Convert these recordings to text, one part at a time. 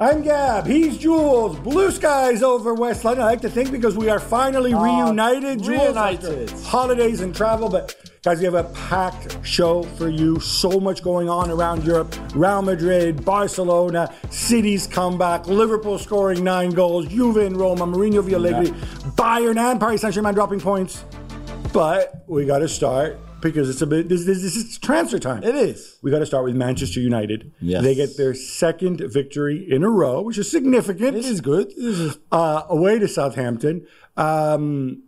I'm Gab. He's Jules. Blue skies over West London. I like to think because we are finally uh, reunited. Jules, reunited. holidays and travel, but guys, we have a packed show for you. So much going on around Europe. Real Madrid, Barcelona, City's comeback, Liverpool scoring nine goals, Juve in Roma, Mourinho via Allegri, Bayern and Paris Saint-Germain dropping points. But we got to start because it's a bit. This, this, this is transfer time. It is. We got to start with Manchester United. Yes. They get their second victory in a row, which is significant. It is good. This is Uh, away to Southampton. Um,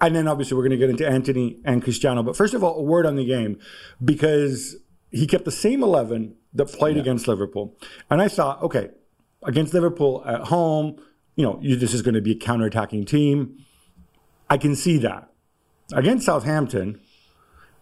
and then obviously we're going to get into Antony and Cristiano. But first of all, a word on the game because he kept the same 11 that played against Liverpool. And I thought, okay, against Liverpool at home, you know, you, this is going to be a counterattacking team. I can see that. Against Southampton,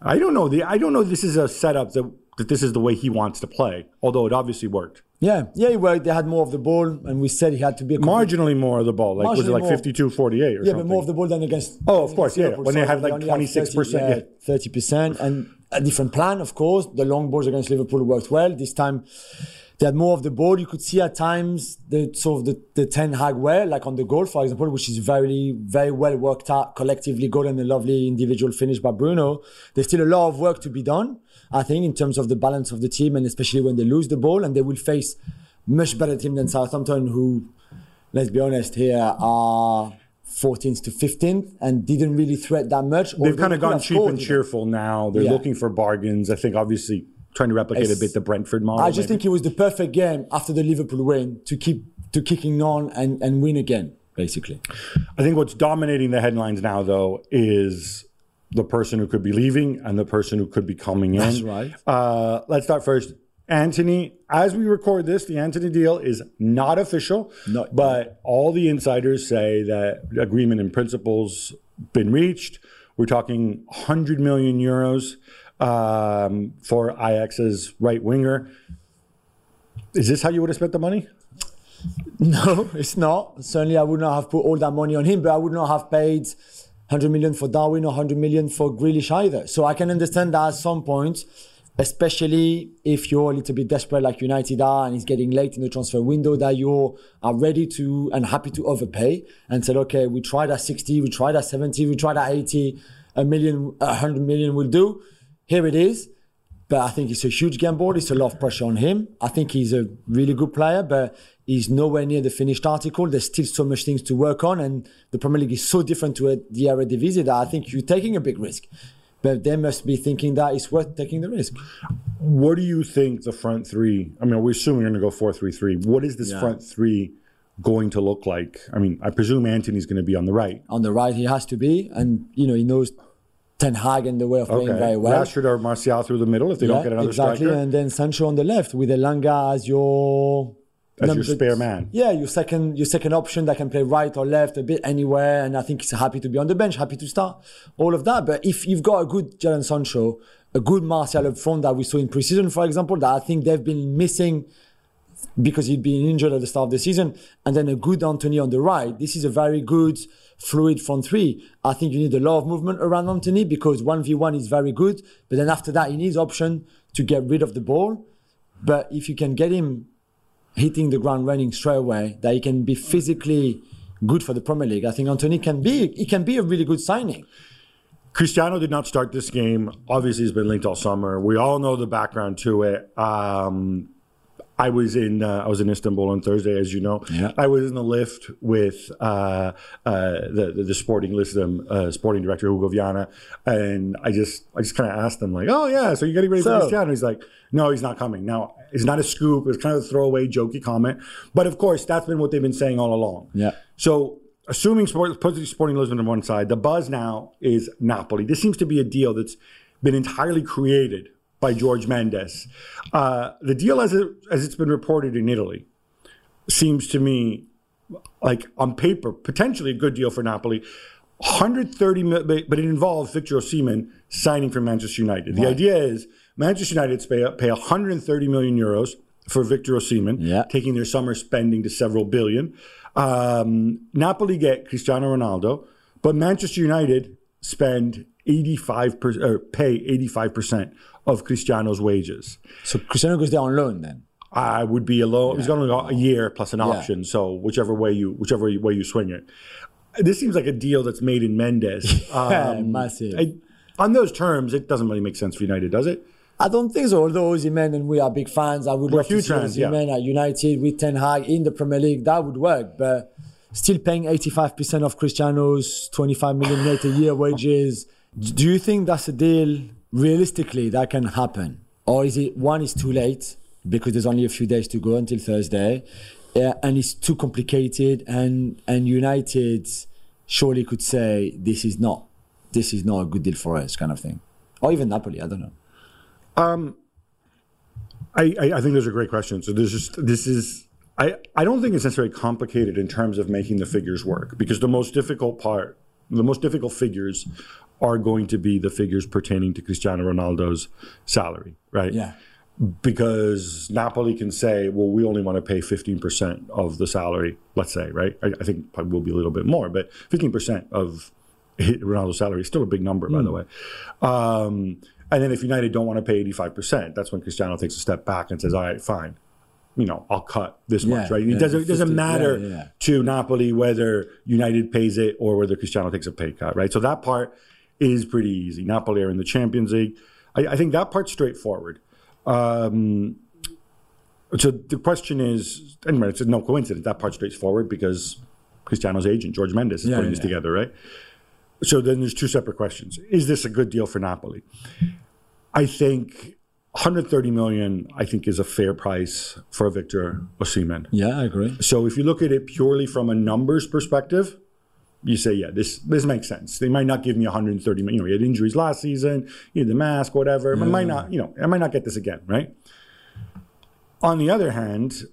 I don't know. The I don't know. This is a setup that that this is the way he wants to play. Although it obviously worked. yeah, yeah. Well, they had more of the ball, and we said he had to be a Marginally more of the ball. Like was it like more. 52 48 or something? Yeah, something? but more of the ball than against. Oh, of course, yeah. When they had, like, 26%, yeah. thirty percent, and a different plan, of course. The long balls against Liverpool worked well. This time, they had more of the ball. You could see at times the sort of the, the Ten Hag way, like on the goal, for example, which is very very well worked out collectively goal and a lovely individual finish by Bruno. There's still a lot of work to be done, I think, in terms of the balance of the team, and especially when they lose the ball, and they will face much better team than Southampton, who let's be honest here, are 14th to 15th and didn't really threat that much. They've kind of gone cheap and cheerful now. They're Yeah. looking for bargains. I think obviously trying to replicate a bit the Brentford model. I just maybe. think it was the perfect game after the Liverpool win to keep to kicking on and, and win again, basically. I think what's dominating the headlines now, though, is the person who could be leaving and the person who could be coming in. That's right. Uh, let's start first. Antony, as we record this, the Antony deal is not official, but all the insiders say that agreement in principles been reached. We're talking 100 million euros um, for Ajax's right winger. Is this how you would have spent the money? No, it's not. Certainly, I would not have put all that money on him, but I would not have paid 100 million for Darwin or 100 million for Grealish either. So I can understand that at some point, especially if you're a little bit desperate like United are and it's getting late in the transfer window, that you are ready to and happy to overpay and said, okay, we tried at 60, we tried at 70, we tried at 80, a million, 100 million will do. Here it is. But I think it's a huge gamble. It's a lot of pressure on him. I think he's a really good player, but he's nowhere near the finished article. There's still so much things to work on, and the Premier League is so different to a, the Eredivisie that I think you're taking a big risk. But they must be thinking that it's worth taking the risk. What do you think the front three? I mean, we're assuming you're going to go four three three. What is this Yeah. front three going to look like? I mean, I presume Antony's going to be on the right. On the right, he has to be, and you know he knows Ten Hag and the way of playing Okay, very well. Rashford or Martial through the middle if they don't get another exactly, striker and then Sancho on the left with Elanga as your as your spare man. Yeah, your second your second option that can play right or left a bit anywhere, and I think he's happy to be on the bench, happy to start, all of that. But if you've got a good Jadon Sancho, a good Martial up front that we saw in preseason, for example, that I think they've been missing because he'd been injured at the start of the season, and then a good Antony on the right. This is a very good fluid front three. I think you need a lot of movement around Antony because one v one is very good, but then after that he needs option to get rid of the ball. But if you can get him hitting the ground running straight away, that he can be physically good for the Premier League, I think Antony can be he can be a really good signing. Cristiano did not start this game. Obviously, he's been linked all summer. We all know the background to it. Um, I was in uh, I was in Istanbul on Thursday, as you know. Yeah. I was in the lift with uh, uh, the, the the sporting Lisbon uh, sporting director Hugo Viana, and I just I just kind of asked him like, "Oh yeah, so you getting ready for So- Cristiano?" He's like, "No, he's not coming." Now it's not a scoop. It's kind of a throwaway, jokey comment, but of course that's been what they've been saying all along. Yeah. So, assuming sport, put Sporting Lisbon on one side, the buzz now is Napoli. This seems to be a deal that's been entirely created by Jorge Mendes. Uh, the deal, as it, as it's been reported in Italy, seems to me like on paper potentially a good deal for Napoli. 130 but but it involves Victor Osimhen signing for Manchester United. The idea is Manchester United pay, pay 130 million euros for Victor Osimhen, Yeah. taking their summer spending to several billion. Um, Napoli get Cristiano Ronaldo, but Manchester United spend 85 per, or pay 85 percent of Cristiano's wages. So Cristiano goes there on loan then. I would be alone. He's going to go a year plus an option. So whichever way you whichever way you swing it, this seems like a deal that's made in Mendes. Um, Massive. I- on those terms, it doesn't really make sense for United, does it? I don't think so. Although Osimhen and we are big fans, I would We're love to see fans, yeah. At United with Ten Hag in the Premier League. That would work, but still paying 85% of Cristiano's 25 million net a year wages. Do you think that's a deal realistically that can happen, or is it one is too late because there's only a few days to go until Thursday, and it's too complicated, and and United surely could say this is not this is not a good deal for us, kind of thing, or even Napoli. I don't know. Um, I, I, I think those are great questions. So there's just this is I, I don't think it's necessarily complicated in terms of making the figures work because the most difficult part, the most difficult figures are going to be the figures pertaining to Cristiano Ronaldo's salary, right? Yeah. Because Napoli can say, well, we only want to pay 15% of the salary, let's say, right? I, I think probably will be a little bit more, but 15% of Ronaldo's salary is still a big number, by the way. Um, and then if United don't want to pay 85%, that's when Cristiano takes a step back and says, all right, fine. You know, I'll cut this much, Yeah, right? yeah, it doesn't, it doesn't 50, matter yeah. to Napoli whether United pays it or whether Cristiano takes a pay cut, right? So that part is pretty easy. Napoli are in the Champions League. I, I think that part's straightforward. Um, so the question is, anyway, it's no coincidence that part's straightforward because Cristiano's agent, Jorge Mendes, is Yeah, putting yeah, this yeah. together, right? So then there's two separate questions. Is this a good deal for Napoli? I think 130 million, I think, is a fair price for Victor Osimhen. Yeah, I agree. So if you look at it purely from a numbers perspective, you say, yeah, this this makes sense. They might not give me 130 million. You know, he had injuries last season, he had the mask, whatever. I might not, you know, I might not get this again, right? On the other hand,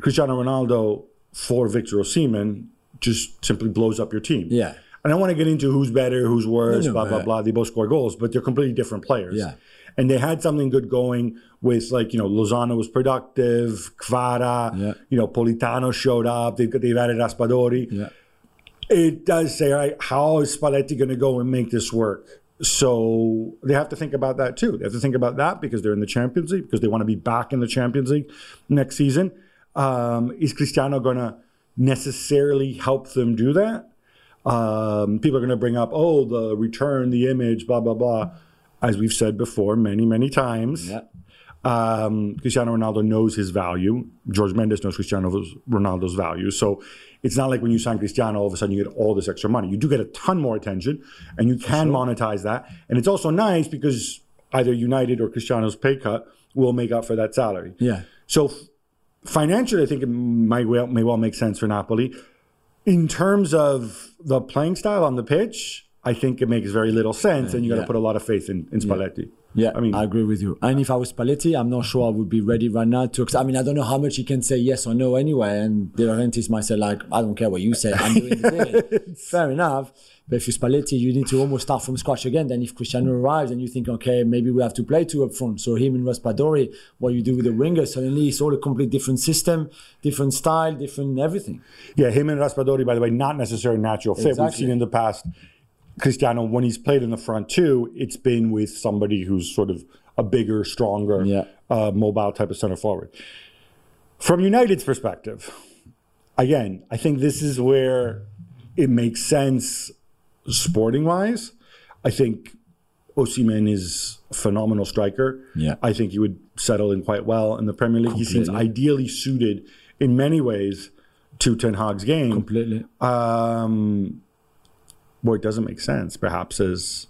Cristiano Ronaldo for Victor Osimhen just simply blows up your team. Yeah. And I don't want to get into who's better, who's worse, No, no, blah, blah, blah. They both score goals, but they're completely different players. Yeah. And they had something good going with, like, you know, Lozano was productive, Kvara, Yeah. you know, Politano showed up, they've, they've added Raspadori. Yeah. It does say, how is Spalletti going to go and make this work? So they have to think about that too. They have to think about that because they're in the Champions League, because they want to be back in the Champions League next season. Um, is Cristiano going to necessarily help them do that? Um, people are going to bring up, oh, the return, the image, blah, blah, blah. As we've said before many, many times. Um, Cristiano Ronaldo knows his value. Jorge Mendes knows Cristiano Ronaldo's value. So it's not like when you sign Cristiano, all of a sudden you get all this extra money. You do get a ton more attention and you can monetize that. And it's also nice because either United or Cristiano's pay cut will make up for that salary. Yeah. So f- financially, I think it might well, may well make sense for Napoli. In terms of the playing style on the pitch, I think it makes very little sense, and you got to yeah. put a lot of faith in, in Spalletti. Yeah, I mean, I agree with you. And if I was Spalletti, I'm not sure I would be ready right now to. I mean, I don't know how much he can say yes or no anyway. And De Laurentiis might say like, I don't care what you say, I'm doing the deal. Fair enough. But if you're Spalletti, you need to almost start from scratch again. Then if Cristiano arrives and you think, okay, maybe we have to play two up front. So him and Raspadori, what you do with the winger, suddenly it's all a complete different system, different style, different everything. Yeah, him and Raspadori, by the way, not necessarily natural fit. We've seen in the past, Cristiano, when he's played in the front two, it's been with somebody who's sort of a bigger, stronger, Yeah. uh, mobile type of center forward. From United's perspective, again, I think this is where it makes sense sporting wise. I think Osimhen is a phenomenal striker. Yeah. I think he would settle in quite well in the Premier League. He seems ideally suited in many ways to Ten Hag's game. Completely. Um, where it doesn't make sense, perhaps, is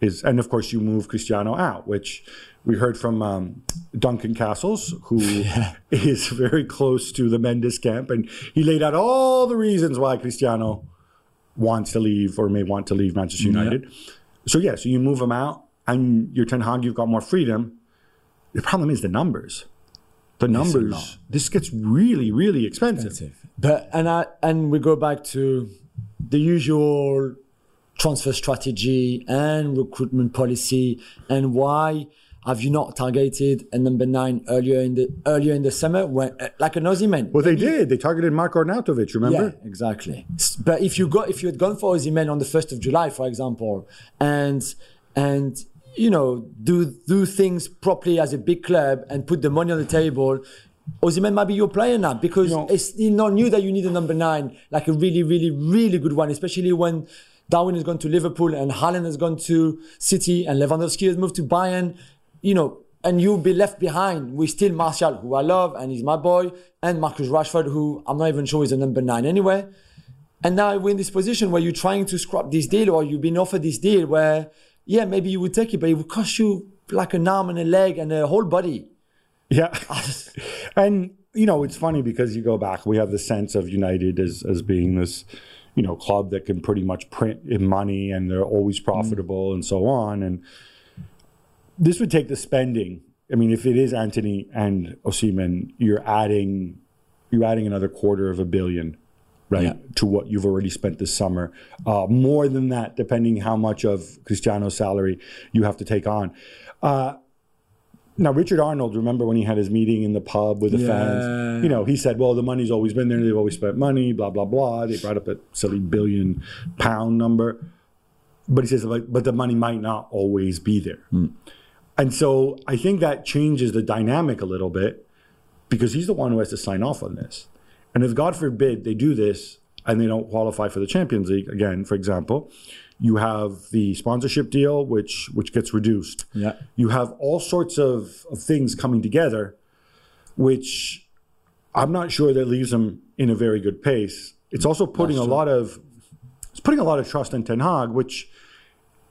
is and of course you move Cristiano out, which we heard from um, Duncan Castles, who is very close to the Mendes camp, and he laid out all the reasons why Cristiano wants to leave or may want to leave Manchester United. So yeah, so you move him out, and you're Ten Hag, you've got more freedom. The problem is the numbers. The numbers. This gets really, really expensive. But and I and we go back to the usual transfer strategy and recruitment policy and why have you not targeted a number nine earlier in the earlier in the summer when uh, like an Osimhen? Well, they did. They targeted Marko Arnautovic. Remember? Yeah, exactly. But if you go, if you had gone for Osimhen on the first of July, for example, and and you know do do things properly as a big club and put the money on the table, Osimhen might be your player now because No. it's you not new that you need a number nine, like a really, really, really good one, especially when Darwin has gone to Liverpool and Haaland has gone to City and Lewandowski has moved to Bayern. You know, and you'll be left behind with still Martial, who I love and he's my boy, and Marcus Rashford, who I'm not even sure is a number nine anyway. And now we're in this position where you're trying to scrap this deal or you've been offered this deal where, yeah, maybe you would take it, but it would cost you like an arm and a leg and a whole body. Yeah. and, you know, it's funny because you go back, we have the sense of United as, as being this, you know, club that can pretty much print in money and they're always profitable and so on. And this would take the spending. I mean, if it is Antony and Osimhen, you're adding you're adding another quarter of a billion, right, Yeah. to what you've already spent this summer. Uh, more than that, depending how much of Cristiano's salary you have to take on. Uh, now, Richard Arnold, remember when he had his meeting in the pub with the Yeah. fans? You know, he said, well, the money's always been there. They've always spent money, blah, blah, blah. They brought up a silly billion pound number. But he says, but the money might not always be there. Hmm. And so I think that changes the dynamic a little bit because he's the one who has to sign off on this. And if God forbid they do this and they don't qualify for the Champions League again, for example, you have the sponsorship deal, which which gets reduced. Yeah. You have all sorts of, of things coming together, which I'm not sure that leaves them in a very good pace. It's also putting a lot of it's putting a lot of trust in Ten Hag, which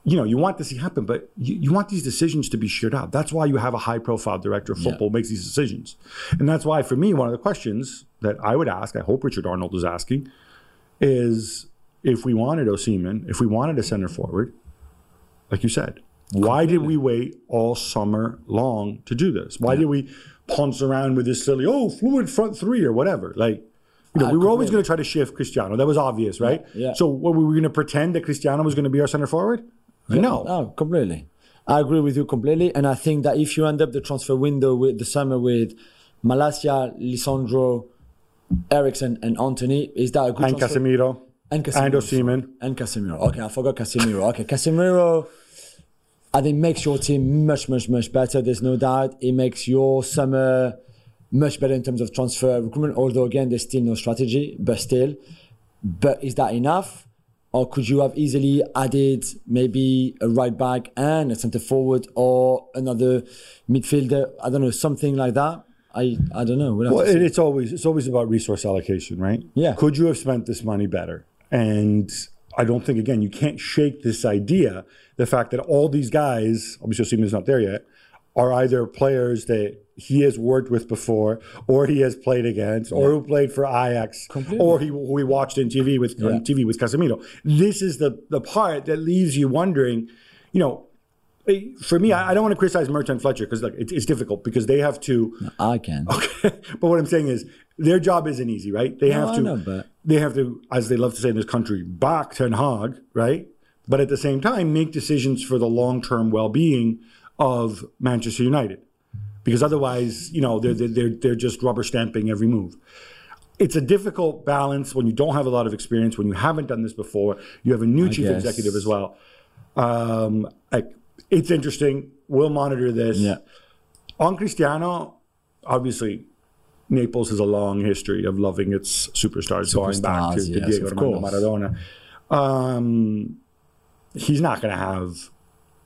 you know you want to see happen, but you, you want these decisions to be shared out. That's why you have a high profile director of football makes these decisions, and that's why for me one of the questions that I would ask, I hope Richard Arnold is asking, is if we wanted Osimhen, if we wanted a center forward, like you said, why did we wait all summer long to do this? Why did we ponce around with this silly, oh, fluid front three or whatever? Like, you know, we were always going to try to shift Cristiano. That was obvious, right? Yeah, yeah. So, what, were we going to pretend that Cristiano was going to be our center forward? No. No, completely. I agree with you completely. And I think that if you end up the transfer window with the summer with Malasia, Lisandro, Eriksen, and Antony, is that a good And transfer? Casemiro. And Casemiro. And Osimhen. And Casemiro. Okay, I forgot Casemiro. Okay, Casemiro, I think makes your team much, much, much better. There's no doubt. It makes your summer much better in terms of transfer recruitment. Although again, there's still no strategy, but still. But is that enough? Or could you have easily added maybe a right back and a centre forward or another midfielder? I don't know, something like that. I I don't know. We'll Well, it, it's always it's always about resource allocation, right? Yeah. Could you have spent this money better? And I don't think again you can't shake this idea, the fact that all these guys, obviously Osimhen's not there yet, are either players that he has worked with before, or he has played against, or who played for Ajax, or he who we watched in TV with on TV with Casemiro. This is the the part that leaves you wondering, you know. For me, I I don't want to criticize and Fletcher because it's, it's difficult because they have to I can. Okay, but what I'm saying is their job isn't easy, right? They have I to know, but- they have to, as they love to say in this country, back Ten Hag, right? But at the same time, make decisions for the long term well being of Manchester United. Because otherwise, you know, they're, they're, they're, they're just rubber stamping every move. It's a difficult balance when you don't have a lot of experience, when you haven't done this before. You have a new chief guess. executive as well. Um, like, it's interesting. We'll monitor this. Yeah. On Cristiano, obviously, Naples has a long history of loving its superstars, going back to, Superstars, to yes, Diego of Armando course. Maradona. Um, he's not going to have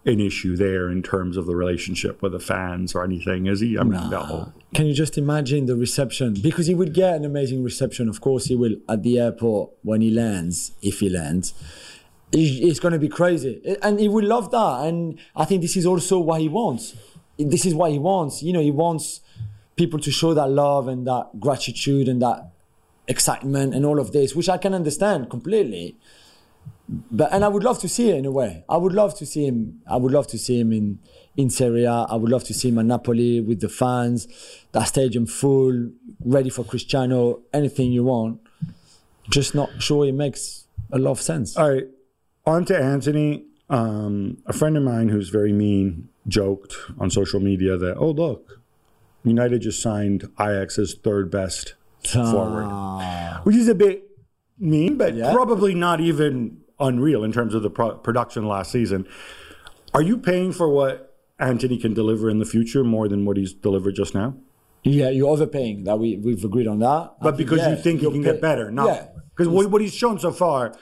an issue there in terms of the relationship with the fans or anything, is he? I mean, no. Can you just imagine the reception? Because he would get an amazing reception. Of course, he will at the airport when he lands, if he lands. It's going to be crazy. And he will love that. And I think this is also what he wants. This is what he wants. You know, he wants people to show that love and that gratitude and that excitement and all of this, which I can understand completely. But and I would love to see it in a way. I would love to see him. I would love to see him in in Serie A. I would love to see him at Napoli with the fans, that stadium full, ready for Cristiano. Anything you want. Just not sure it makes a lot of sense. All right. On to Antony. Um, a friend of mine who's very mean joked on social media that, oh, look, United just signed Ajax's third best forward. which is a bit mean, but Yeah. probably not even unreal in terms of the pro- production last season. Are you paying for what Antony can deliver in the future more than what he's delivered just now? Yeah, you're overpaying. That we we've agreed on that. I But because yeah, you think you can pay- get better, not Yeah. because what, what he's shown so far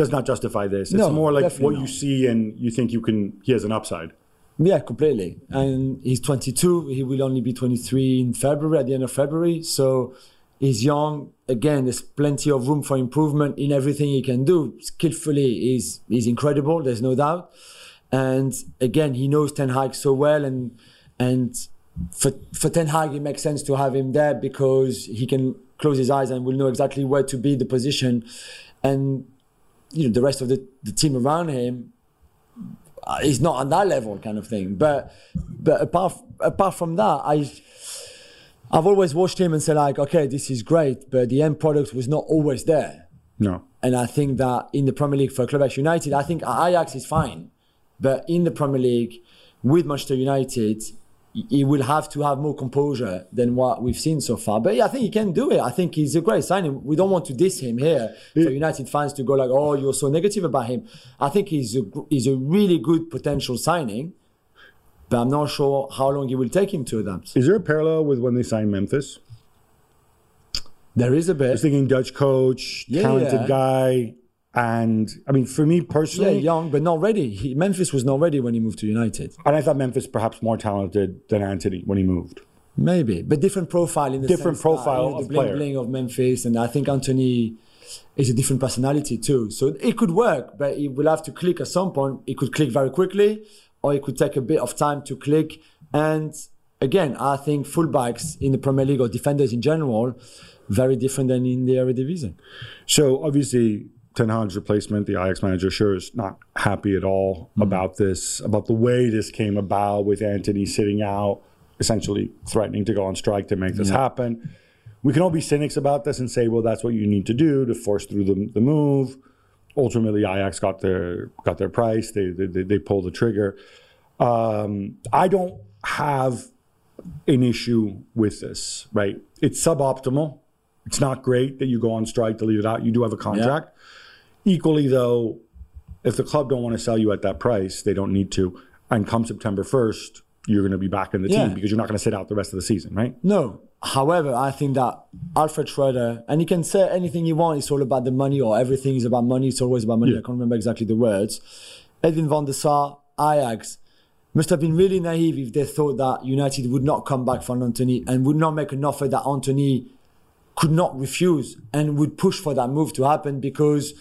does not justify this. It's No, more like what you not. see and you think you can. He has an upside. Yeah, completely. And he's 22. He will only be 23 in February, at the end of February. So he's young. Again, there's plenty of room for improvement in everything he can do. Skillfully, he's, he's incredible. There's no doubt. And again, he knows Ten Hag so well. And, and for, for Ten Hag, it makes sense to have him there because he can close his eyes and will know exactly where to be the position. And, you know, the rest of the, the team around him uh, he's not on that level kind of thing. But but apart apart from that, I I've always watched him and said like, okay, this is great, but the end product was not always there. No. And I think that in the Premier League for club like United, I think Ajax is fine, but in the Premier League with Manchester United. He will have to have more composure than what we've seen so far. But yeah, I think he can do it. I think he's a great signing. We don't want to diss him here for United fans to go like, "Oh, you're so negative about him." I think he's a he's a really good potential signing, but I'm not sure how long it will take him to adapt. Is there a parallel with when they signed Memphis? There is a I was bit, thinking Dutch coach, Yeah, talented yeah. guy, and I mean for me yeah, personally, young but not ready. He, Memphis was not ready when he moved to United. and I thought Memphis perhaps more talented than Antony when he moved. Maybe, but different profile in the Different profile that, you know, of the bling player. bling of Memphis, and I think Antony is a different personality too. So it could work, but it will have to click at some point. It could click very quickly, or it could take a bit of time to click. And again, I think fullbacks in the Premier League or defenders in general, very different than in the Eredivisie. So obviously, Ten Hag's replacement, the Ajax manager, sure is not happy at all about this, about the way this came about with Antony sitting out, essentially threatening to go on strike to make this happen. We can all be cynics about this and say, well, that's what you need to do to force through the, the move. Ultimately, Ajax got their got their price. They they, they, they pulled the trigger. Um, I don't have an issue with this, right? It's suboptimal. It's not great that you go on strike to leave it out. You do have a contract. Equally, though, if the club don't want to sell you at that price, they don't need to. And come September 1st, you're going to be back in the Yeah. team because you're not going to sit out the rest of the season, right? No. However, I think that Alfred Schreuder, and he can say anything you want, it's all about the money, or everything is about money, it's always about money. Yeah. I can't remember exactly the words. Edwin van der Sar, Ajax, must have been really naive if they thought that United would not come back for Antony and would not make an offer that Antony could not refuse and would push for that move to happen because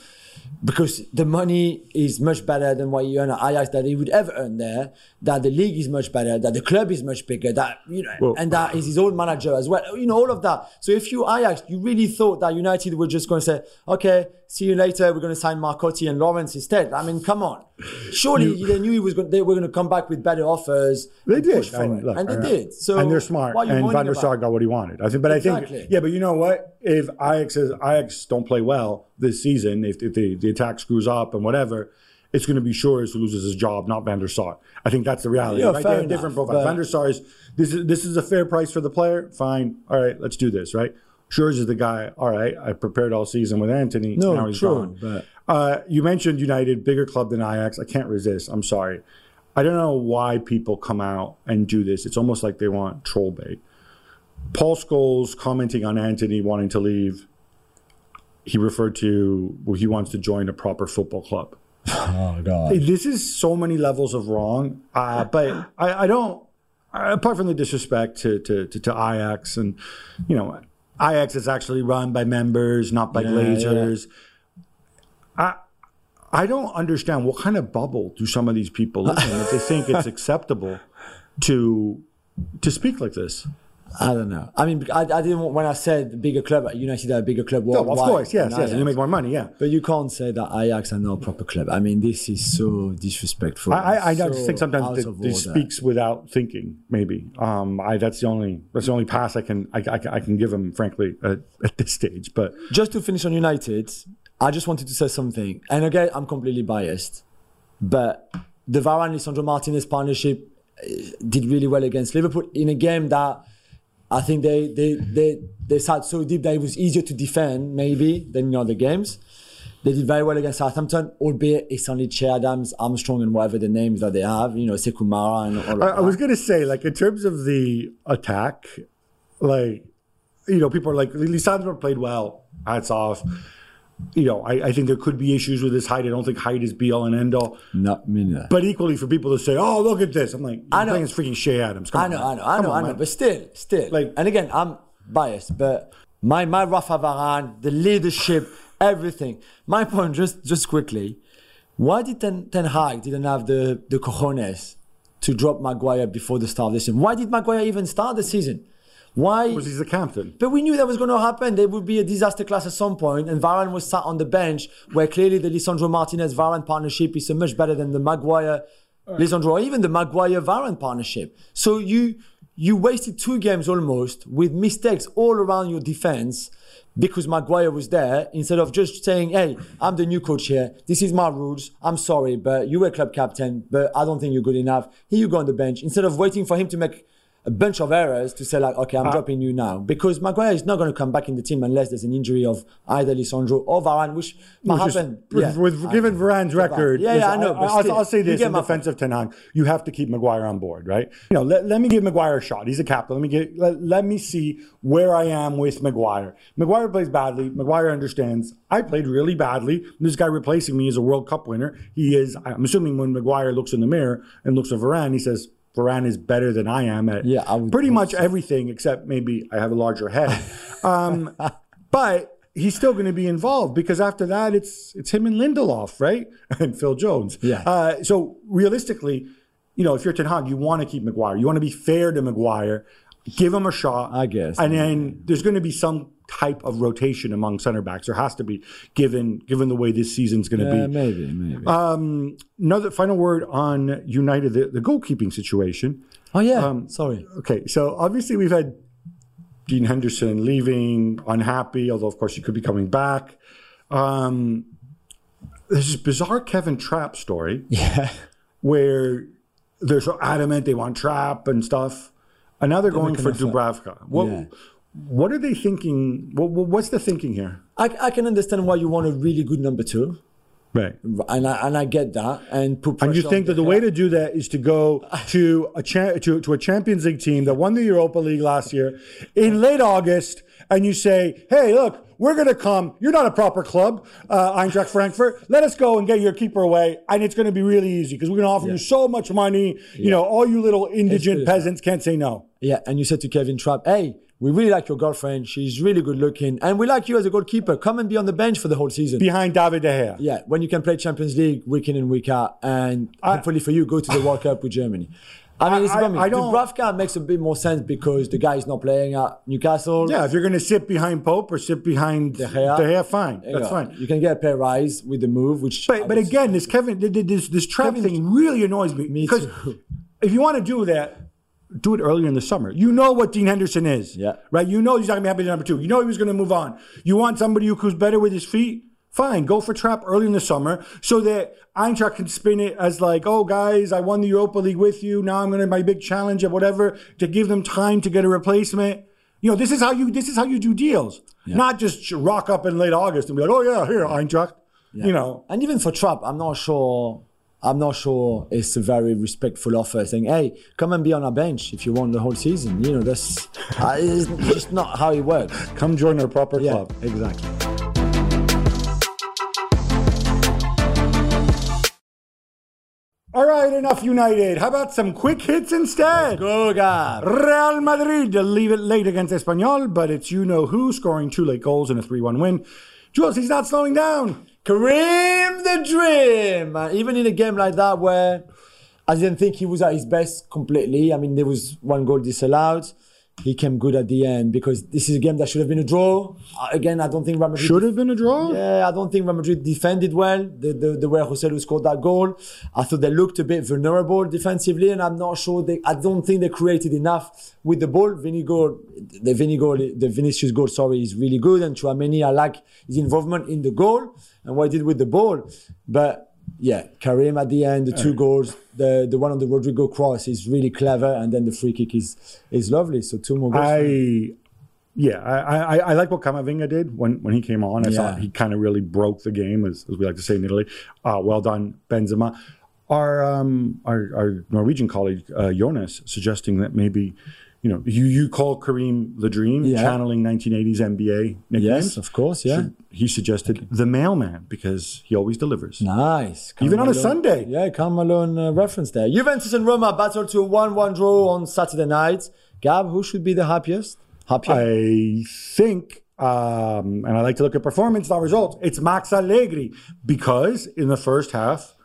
because the money is much better than what you earn at Ajax that he would ever earn there, that the league is much better, that the club is much bigger, that you know, Well- and that is his own manager as well. You know, all of that. So if you Ajax, you really thought that United were just going to say, okay, see you later, we're going to sign Marcotti and Laurens instead. I mean, come on. Surely they knew he was going, they were going to come back with better offers. They did, push for look, and they uh, did. So and they're smart. you And Van der? Sar got what he wanted. I think, but I think, yeah, but you know what? If Ajax is, Ajax don't play well this season, if, if the, the attack screws up and whatever, it's going to be Shores who loses his job, not Van der Sar. I think that's the reality. Yeah, right? they have different enough, profiles. Van der Sar is this is this is a fair price for the player. Fine, all right, let's do this. Right. Shores is the guy. All right, I prepared all season with Antony. No, now he's true, gone. but- Uh, you mentioned United, bigger club than Ajax. I can't resist. I'm sorry. I don't know why people come out and do this. It's almost like they want troll bait. Paul Scholes commenting on Antony wanting to leave. He referred to well, he wants to join a proper football club. Oh, God. This is so many levels of wrong. Uh, but I, I don't. Apart from the disrespect to, to, to, to Ajax, and you know, Ajax is actually run by members, not by Yeah, Glazers. I I don't understand what kind of bubble do some of these people live in if they think it's acceptable to to speak like this. I don't know. I mean, I, I didn't when I said bigger club, United are a bigger club No, of course, yes, yes, you make more money, yeah. But you can't say that Ajax are not a proper club. I mean, this is so disrespectful. I, I, I so just think sometimes that this speaks without thinking. Maybe um, I that's the only that's the only pass I can I, I, I can give him, frankly, at, at this stage. But Just to finish on United, I just wanted to say something. And again, I'm completely biased, but the Varane Lisandro Martinez partnership eh, did really well against Liverpool in a game that I think they they they they sat so deep that it was easier to defend maybe than in other games. They did very well against Southampton, albeit it's only Che Adams, Armstrong, and whatever the names that they have, you know, Sekumara and all of I, that. I was gonna say, like in terms of the attack, Like, you know, people are like, Lisandro played well. Hats off. You know, I, I think there could be issues with his height. I don't think height is be all and end all. No, me neither. But equally, for people to say, "Oh, look at this," I'm like, I I know. know. Playing freaking Che Adams. Come I know, man. I know, I know, on, I know. man. But still, still. Like- and again, I'm biased, but my my Rafa Varane, the leadership, everything. My point, just just quickly, why did Ten, Ten Hag didn't have the the cojones to drop Maguire before the start of the season? Why did Maguire even start the season? Why? Because he's the captain. But we knew that was going to happen. There would be a disaster class at some point, and Varane was sat on the bench, where clearly the Lisandro Martinez Varane partnership is so much better than the Maguire Lisandro, or even the Maguire Varane partnership. So you you wasted two games almost with mistakes all around your defense because Maguire was there instead of just saying, "Hey, I'm the new coach here. This is my rules. I'm sorry, but you were club captain, but I don't think you're good enough. Here you go on the bench." Instead of waiting for him to make a bunch of errors to say like, okay, I'm ah. dropping you now because Maguire is not going to come back in the team unless there's an injury of either Lisandro or Varane, which might Which happen. with, Yeah. with given Varane's record, Yeah, yeah, I know. but I'll, I'll say this in defense of Ten Hag: you have to keep Maguire on board, right? You know, let, let me give Maguire a shot. He's a captain. Let me get let, let me see where I am with Maguire. Maguire plays badly. Maguire understands. I played really badly. This guy replacing me is a World Cup winner. He is. I'm assuming when Maguire looks in the mirror and looks at Varane, he says. Varane is better than I am at Yeah, would pretty much everything except maybe I have a larger head. Um, but he's still going to be involved because after that, it's it's him and Lindelof, right, and Phil Jones. Yeah. Uh, so realistically, you know, if you're Ten Hag, you want to keep Maguire. You want to be fair to Maguire, give him a shot. I guess. And then there's going to be some type of rotation among center backs. There has to be, given given the way this season's going to Yeah, be. maybe, maybe. Um, another final word on United, the, the goalkeeping situation. oh yeah, um, sorry. Okay, so obviously we've had Dean Henderson leaving, unhappy, although of course he could be coming back. Um, there's this bizarre Kevin Trapp story Yeah, where they're so adamant they want Trapp and stuff, and now they're going for Dubravka. What Yeah. What are they thinking? What, what- what's the thinking here? I, I can understand why you want a really good number two, Right. and I and I get that, and put. And you think that the way to do that is to go to a cha- to, to a Champions League team that won the Europa League last year in late August, and you say, "Hey, look, we're going to come. You're not a proper club, uh, Eintracht Frankfurt. Let us go and get your keeper away, and it's going to be really easy because we're going to offer you so much money. You know, all you little indigent peasants can't say no." Yeah, and you said to Kevin Trapp, "Hey, we really like your girlfriend. She's really good looking, and we like you as a goalkeeper. Come and be on the bench for the whole season." Behind David De Gea. Yeah, when you can play Champions League week in and week out, and hopefully for you, go to the World Cup with Germany. I mean, it's I-. I don't- Dubravka makes a bit more sense because the guy is not playing at Newcastle. Yeah, if you're going to sit behind Pope or sit behind De Gea. De Gea, fine, that's know, fine. You can get a pay rise with the move, which. But but again, this Kevin th- th- this this Trapp Kevin- thing really annoys me, Me because too. if you want to do that, do it earlier in the summer. You know what Dean Henderson is, Yeah. right? You know he's not gonna be happy to number two. You know he was gonna move on. You want somebody who's better with his feet. Fine, go for Trapp early in the summer so that Eintracht can spin it as like, oh guys, I won the Europa League with you. Now I'm gonna my big challenge of whatever to give them time to get a replacement. You know, this is how you this is how you do deals, not just rock up in late August and be like, oh yeah, here Eintracht. You know, And even for Trapp, I'm not sure. I'm not sure it's a very respectful offer saying, "Hey, come and be on our bench if you want the whole season." You know, that's uh, it's just not how it works. come join our proper Yeah, club. exactly. All right, enough United. How about some quick hits instead? Go, Gab. Real Madrid to leave it late against Espanyol, but it's you know who scoring two late goals in a 3 1 win. Jules, he's not slowing down. Kareem the Dream. Even in a game like that where I didn't think he was at his best completely. I mean, there was one goal disallowed. He came good at the end because this is a game that should have been a draw. Uh, again, I don't think Real Madrid Should have been a draw. Yeah, I don't think Real Madrid defended well. The, the, the way Joselu scored that goal, I thought they looked a bit vulnerable defensively, and I'm not sure they. I don't think they created enough with the ball. Vinny goal, the Vinny goal, the Vinicius goal, sorry, is really good, and Tchouameni, I like his involvement in the goal and what he did with the ball. But yeah, Karim at the end, the two goals, the the one on the Rodrygo cross is really clever, and then the free kick is is lovely. So two more goals. I, yeah, I, I, I like what Camavinga did when, when he came on. I Yeah. thought he kind of really broke the game, as, as we like to say in Italy. Uh, well done, Benzema. our um, our, our Norwegian colleague uh, Jonas suggesting that maybe. You know, you, you call Kareem the Dream, Yeah. channeling 1980s NBA nicknames. Yes, of course. Yeah. He suggested the mailman because he always delivers. Nice. Even on a Sunday. Yeah, Karl Malone uh, reference there. Juventus and Roma battle to a 1 1 draw on Saturday night. Gab, who should be the happiest? Happier? I think, um, and I like to look at performance, not results. It's Max Allegri because in the first half,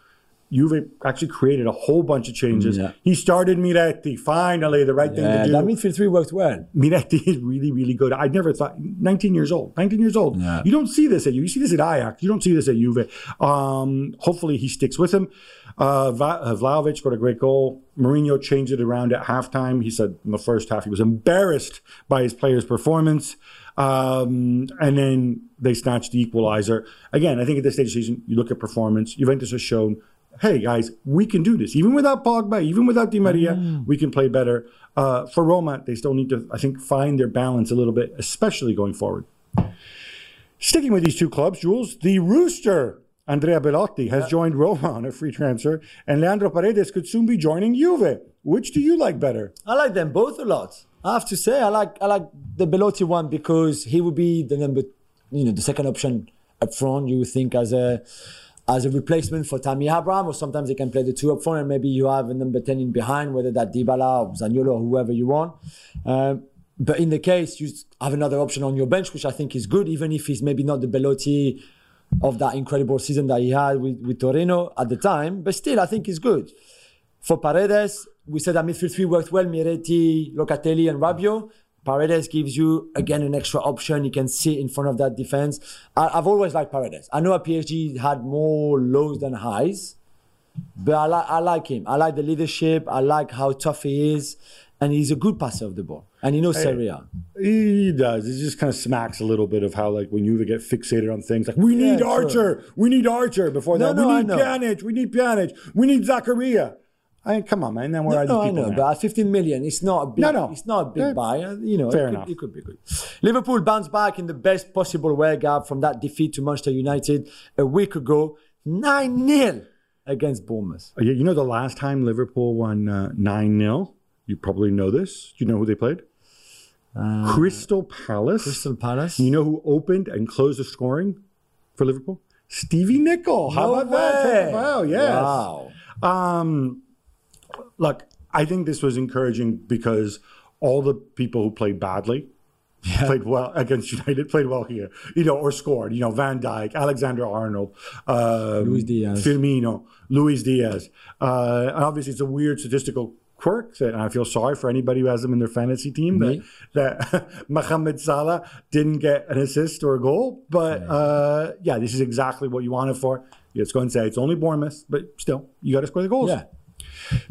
Juve actually created a whole bunch of changes. Yeah. He started Miretti, finally the right yeah, thing to do. that midfield three worked well. Miretti is really, really good. I never thought 19 years old. 19 years old. Yeah. You don't see this at you. You see this at Ajax. You don't see this at Juve. Um, hopefully he sticks with him. Uh, uh, got a great goal. Mourinho changed it around at halftime. He said in the first half he was embarrassed by his players' performance. Um, and then they snatched the equalizer. Again, I think at this stage of the season, you look at performance. Juventus has shown, hey guys, we can do this. Even without Pogba, even without Di Maria, we can play better. Uh, for Roma, they still need to, I think, find their balance a little bit, especially going forward. Sticking with these two clubs, Jules, the Rooster, Andrea Belotti, has joined Roma on a free transfer, and Leandro Paredes could soon be joining Juve. Which do you like better? I like them both a lot. I have to say, I like I like the Belotti one because he would be the number, you know, the second option up front. You would think as a as a replacement for Tammy Abraham, or sometimes they can play the two up front, and maybe you have a number ten in behind, whether that Dybala or Zaniolo or whoever you want. Um, but in the case, you have another option on your bench, which I think is good, even if he's maybe not the Belotti of that incredible season that he had with, with Torino at the time. But still, I think he's good. For Paredes, we said that midfield three worked well, Miretti, Locatelli, and Rabiot. Paredes gives you, again, an extra option. You can sit in front of that defense. I, I've always liked Paredes. I know at PSG had more lows than highs, but I, like I like him. I like the leadership. I like how tough he is. And he's a good passer of the ball. And he knows Serie A. He does. It just kind of smacks a little bit of how, like, when Juve get fixated on things like, we need Yeah, sure. Arthur, we need Arthur. Before No, that, no, we need. Pjanic, we need Pjanic, we need Zakaria. I mean, come on, man. Then where are No, these I know, now? but 15 million, it's not a big. No, no. it's not a big buy. uh, You know, Fair it, enough. Could, it could be good. Liverpool bounced back in the best possible way, Gab, from that defeat to Manchester United a week ago, nine 0 against Bournemouth. Uh, You know, the last time Liverpool won uh, 9 0, you probably know this. Do you know who they played? Crystal Palace. Uh, Crystal Palace. You know who opened and closed the scoring for Liverpool? Stevie Nicol. How No about that? Wow, yes. Wow. Um, look, I think this was encouraging because all the people who played badly played well against United, played well here, you know, or scored. You know, Van Dijk, Alexander Arnold, um, Luis Diaz. Firmino, Luis Diaz. Uh, and obviously, it's a weird statistical quirk, that- and I feel sorry for anybody who has them in their fantasy team Me. that that Mohamed Salah didn't get an assist or a goal. But uh, yeah, this is exactly what you wanted for. Let's go and say it's only Bournemouth, but still, you got to score the goals. Yeah.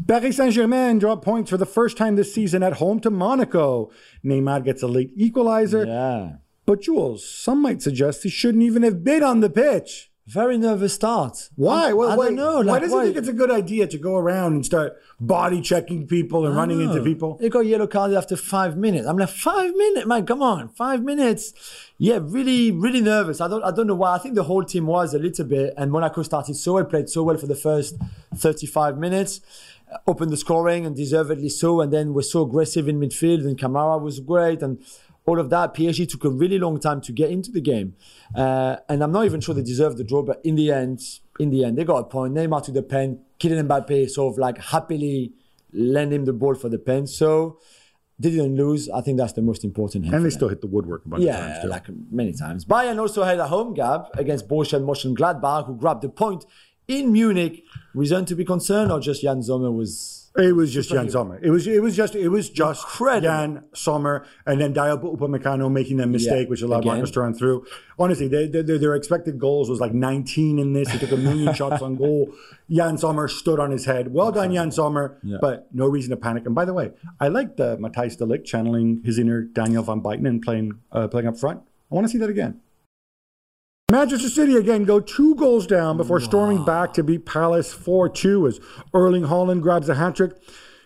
Paris Saint Germain drop points for the first time this season at home to Monaco. Neymar gets a late equalizer. Yeah. But Jules, some might suggest he shouldn't even have been on the pitch. Very nervous start. Why? Well, I wait, don't know. why does he think it's a good idea to go around and start body checking people and running into people? He got yellow carded after five minutes. I'm like, five minutes, man, come on, five minutes. Yeah, really, really nervous. I don't, I don't know why. I think the whole team was a little bit, and Monaco started so well, played so well for the first 35 minutes, opened the scoring and deservedly so, and then was so aggressive in midfield, and Kamara was great, and all of that. PSG took a really long time to get into the game, uh, and I'm not even sure they deserved the draw, but in the end, in the end, they got a point. Neymar to the pen, Kylian Mbappe sort of like happily lend him the ball for the pen. So they didn't lose. I think that's the most important. And they still hit the woodwork a bunch of times too. like many times. Bayern also had a home gap against Borussia Mönchengladbach, who grabbed the point in Munich. Reason to be concerned, or just Yann Sommer was It was just Yann Sommer. It was it was just it was just Incredible. Yann Sommer and then Dayot Upamecano making that mistake, Yeah, which allowed again. Marcus Thuram through. Honestly, they, they, their- their expected goals was like 19 in this. He took a million shots on goal. Yann Sommer stood on his head. Well done, Yann Sommer. But no reason to panic. And by the way, I like the Matthijs de Ligt channeling his inner Daniel van Buyten and playing uh, playing up front. I want to see that again. Manchester City again go two goals down before storming back to beat Palace 4 2 as Erling Haaland grabs a hat trick.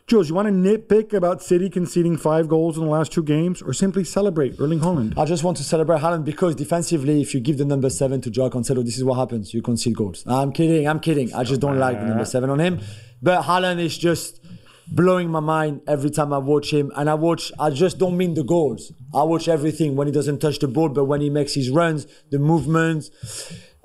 Jules, you want to nitpick about City conceding five goals in the last two games, or simply celebrate Erling Haaland? I just want to celebrate Haaland because defensively, if you give the number seven to Joao Cancelo, this is what happens. You concede goals. I'm kidding. I'm kidding. I just don't like the number seven on him. But Haaland is just blowing my mind every time I watch him. And I watch, I just don't mean the goals. I watch everything when he doesn't touch the ball, but when he makes his runs, the movements,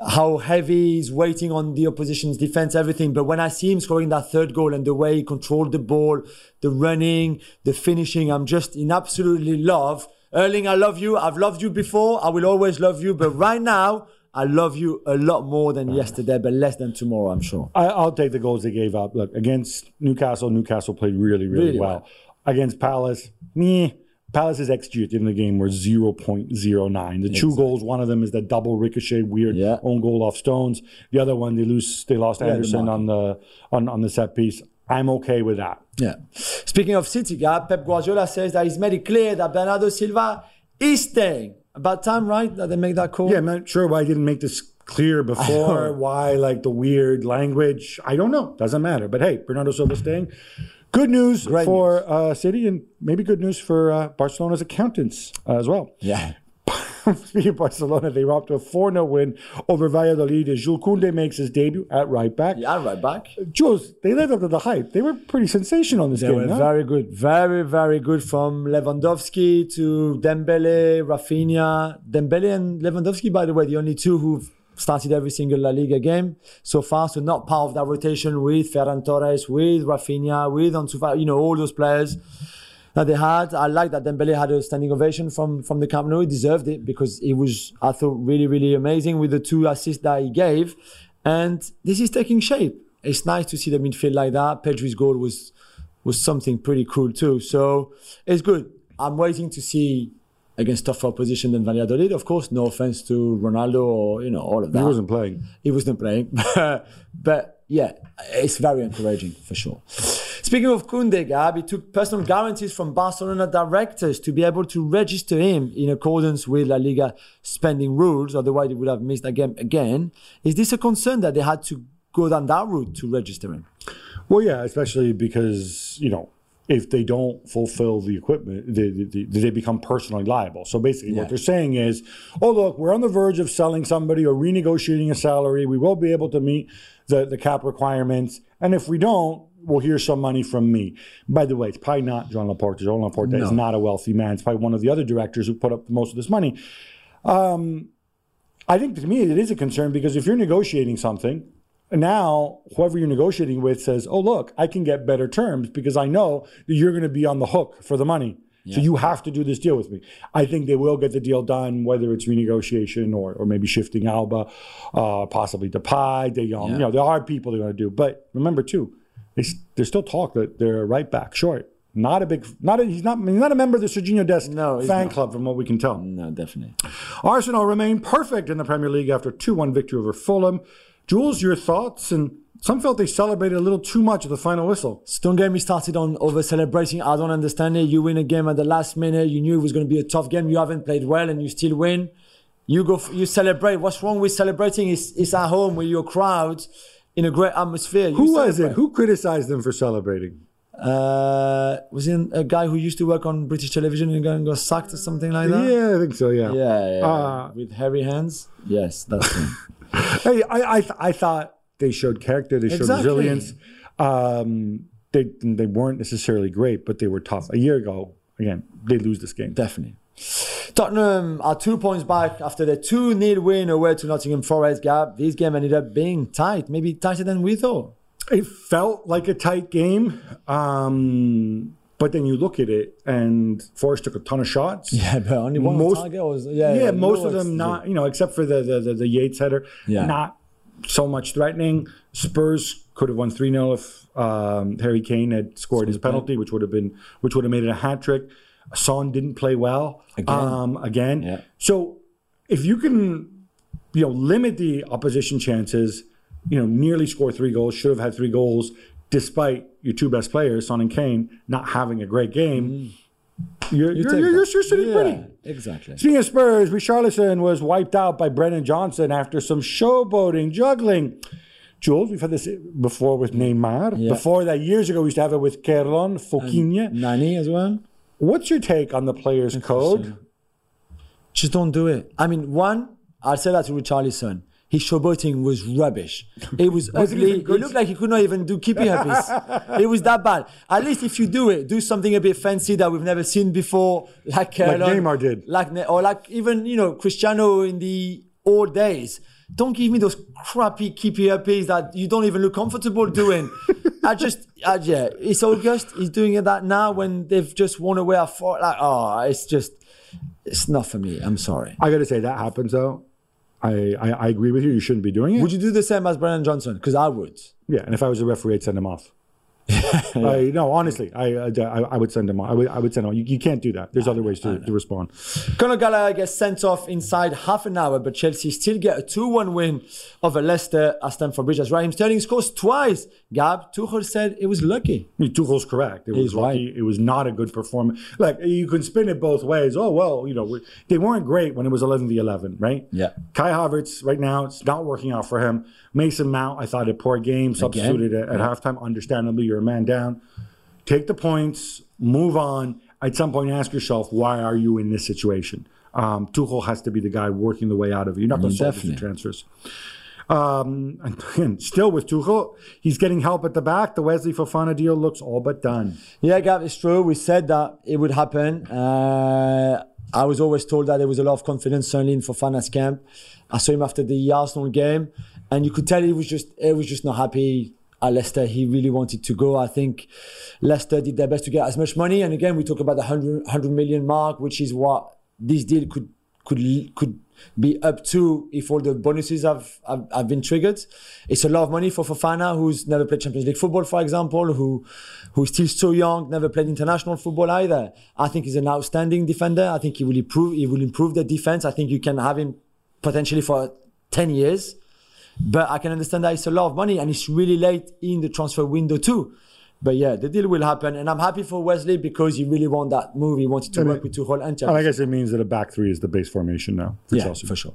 how heavy he's waiting on the opposition's defense, everything. But when I see him scoring that third goal and the way he controlled the ball, the running, the finishing, I'm just in absolutely love. Erling, I love you. I've loved you before. I will always love you. But right now, I love you a lot more than yesterday, but less than tomorrow, I'm sure. I, I'll take the goals they gave up. Look, against Newcastle, Newcastle played really, really, Really well. well. Against Palace, meh. Palace's XG at the end of the game were 0.09. The two goals, one of them is the double ricochet, weird Yeah. own goal off stones. The other one, they lose, they lost the Andersen on the on, on the set piece. I'm okay with that. Yeah. Speaking of City, Pep Guardiola says that he's made it clear that Bernardo Silva is staying. About time, right? That they make that call. Yeah, I'm not sure why I didn't make this clear before. why, like the weird language? I don't know. Doesn't matter. But hey, Bernardo Silva staying. Good news Great for Uh, City, and maybe good news for uh, Barcelona's accountants uh, as well. Yeah. Speaking Barcelona, they were up to a 4 0 win over Valladolid as Jules Koundé makes his debut at right back. Yeah, right back. Uh, Jules, they lived up to the hype. They were pretty sensational in this They game. were no? very good. Very, very good from Lewandowski to Dembele, Raphinha. Dembele and Lewandowski, by the way, the only two who've started every single La Liga game so far. So not part of that rotation with Ferran Torres, with Raphinha, with Ansu Fati, you know, all those players that they had. I like that Dembele had a standing ovation from, from the Camp Nou. He deserved it because he was, I thought, really, really amazing with the two assists that he gave. And this is taking shape. It's nice to see the midfield like that. Pedri's goal was was something pretty cool too. So it's good. I'm waiting to see against tougher opposition than Valladolid. Of course, no offense to Ronaldo or you know all of that. He wasn't playing. He wasn't playing, but yeah, it's very encouraging for sure. Speaking of Koundé, Gab, he took personal guarantees from Barcelona directors to be able to register him in accordance with La Liga spending rules. Otherwise, he would have missed the game again. Is this a concern that they had to go down that route to register him? Well, yeah, especially because you know if they don't fulfill the equipment, they, they, they become personally liable. So basically, Yeah. what they're saying is, "Oh, look, we're on the verge of selling somebody or renegotiating a salary. We will be able to meet the the cap requirements, and if we don't." We'll hear some money from me. By the way, it's probably not Joan Laporta. Joan Laporta is not a wealthy man. It's probably one of the other directors who put up most of this money. Um, I think to me it is a concern because if you're negotiating something, now whoever you're negotiating with says, "Oh, look, I can get better terms because I know that you're going to be on the hook for the money. So you have to do this deal with me." I think they will get the deal done, whether it's renegotiation or or maybe shifting Alba, uh, possibly Depay, De Jong. You know, there are people they're going to do. But remember too, they, there's still talk that they're right back short. Not a big, not a, he's not he's not a member of the Sergiño Dest No, fan not. club, from what we can tell. No, definitely. Arsenal remain perfect in the Premier League after 2 1 victory over Fulham. Jules, your thoughts? And some felt they celebrated a little too much at the final whistle. Don't get me started on over celebrating. I don't understand it. You win a game at the last minute. You knew it was going to be a tough game. You haven't played well, and you still win. You go. You celebrate. What's wrong with celebrating? It's, it's at home with your crowd in a great atmosphere. You Who was it? Who criticized them for celebrating? Uh, was it a guy who used to work on British television and got, got sacked or something like that? Yeah, I think so, yeah. Yeah, yeah. Uh, with hairy hands. Yes, that's him. Hey, I, I, th- I thought they showed character, they showed Exactly. resilience. Um, they, they weren't necessarily great, but they were tough. A year ago, again, they lose this game. Definitely. Tottenham are two points back after the 2 0 win away to Nottingham Forest gap. This game ended up being tight, maybe tighter than we thought. It felt like a tight game. Um, but then you look at it, and Forest took a ton of shots. Yeah, but only one Most- target was yeah, yeah, most of them not, you know, except for the the, the, the Yates header, Yeah. not so much threatening. Spurs could have won 3 0 if um, Harry Kane had scored his penalty, which would have been which would have made it a hat trick. Son didn't play well Again. Um, again. Yeah. So if you can, you know, limit the opposition chances, you know, nearly score three goals, should have had three goals, despite your two best players, Son and Kane, not having a great game. You're, you're, take you're, you're, you're sitting yeah, pretty. Exactly. Speaking of Spurs, Richarlison was wiped out by Brennan Johnson after some showboating, juggling. Jules, we've had this before with Neymar. Yeah. Before that, years ago, we used to have it with Kerlon, Foquinha. Nani as well. What's your take on the players' code? Just don't do it. I mean, one, I'll say that to Richarlison. His showboating was rubbish. It was ugly. It looked like he could not even do keepy herpes. it was that bad. At least if you do it, do something a bit fancy that we've never seen before, like uh, Kerlon, Neymar did. like or like even you know Cristiano in the old days. Don't give me those crappy keepy herpes that you don't even look comfortable doing. I just, I, yeah, it's August. He's doing it that now when they've just won away a four. Like, oh, it's just, it's not for me. I'm sorry. I got to say, that happens, though. I, I, I agree with you. You shouldn't be doing it. Would you do the same as Brennan Johnson? Because I would. Yeah, and if I was a referee, I'd send him off. I, no, honestly, I, I, I would send him off. I would, I would send off. You, you can't do that. There's other ways to, to respond. Conor Gallagher gets sent off inside half an hour, but Chelsea still get a 2 1 win over Leicester at Stamford Bridge as Raheem Sterling scores twice. Gab, Tuchel said it was lucky. I mean, Tuchel's correct. It was He's lucky. It was not a good performance. Like you can spin it both ways. Oh well, you know we- they weren't great when it was eleven v eleven, right? Yeah. Kai Havertz right now it's not working out for him. Mason Mount, I thought a poor game, substituted at, at halftime. Understandably, you're a man down. Take the points, move on. At some point, ask yourself, why are you in this situation? Um, Tuchel has to be the guy working the way out of it. You're not going to solve with transfers. Um, and again, still with Tuchel, he's getting help at the back. The Wesley Fofana deal looks all but done. Yeah, Gab, it's true. We said that it would happen. Uh, I was always told that there was a lot of confidence, certainly in Fofana's camp. I saw him after the Arsenal game, and you could tell he was just he was just not happy at Leicester. He really wanted to go. I think Leicester did their best to get as much money. And again, we talk about the 100, 100 million mark, which is what this deal could could could be up to if all the bonuses have, have, have been triggered. It's a lot of money for Fofana, who's never played Champions League football, for example, who who's still so young, never played international football either. I think he's an outstanding defender. I think he will improve. He will improve the defense. I think you can have him potentially for ten years. But I can understand that it's a lot of money and it's really late in the transfer window too. But yeah, the deal will happen, and I'm happy for Wesley because he really want that move. He wanted to work with Tuchel and. And I guess it means that a back three is the base formation now for Yeah, Chelsea. for sure.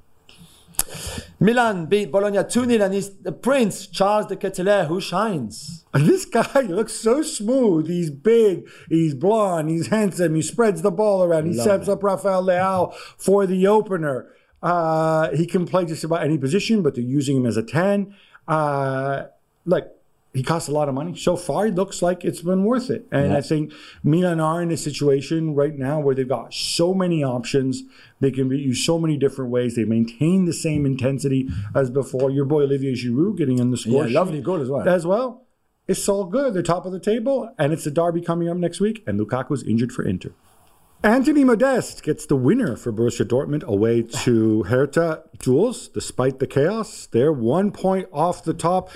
Milan beat Bologna 2 0, and it's the Prince, Charles de Ketelaere, who shines. This guy looks so smooth. He's big. He's blonde. He's handsome. He spreads the ball around. He Love sets it. up Rafael Leao for the opener. Uh, he can play just about any position, but they're using him as a 10. Uh, like, he costs a lot of money. So far, it looks like it's been worth it. And Yeah. I think Milan are in a situation right now where they've got so many options. They can be used so many different ways. They maintain the same intensity as before. Your boy Olivier Giroud getting in the score. Yeah, lovely goal as well. As well. It's all good. They're top of the table, and it's the derby coming up next week. And Lukaku's injured for Inter. Anthony Modeste gets the winner for Borussia Dortmund away to Hertha. Jules, despite the chaos, they're one point off the top.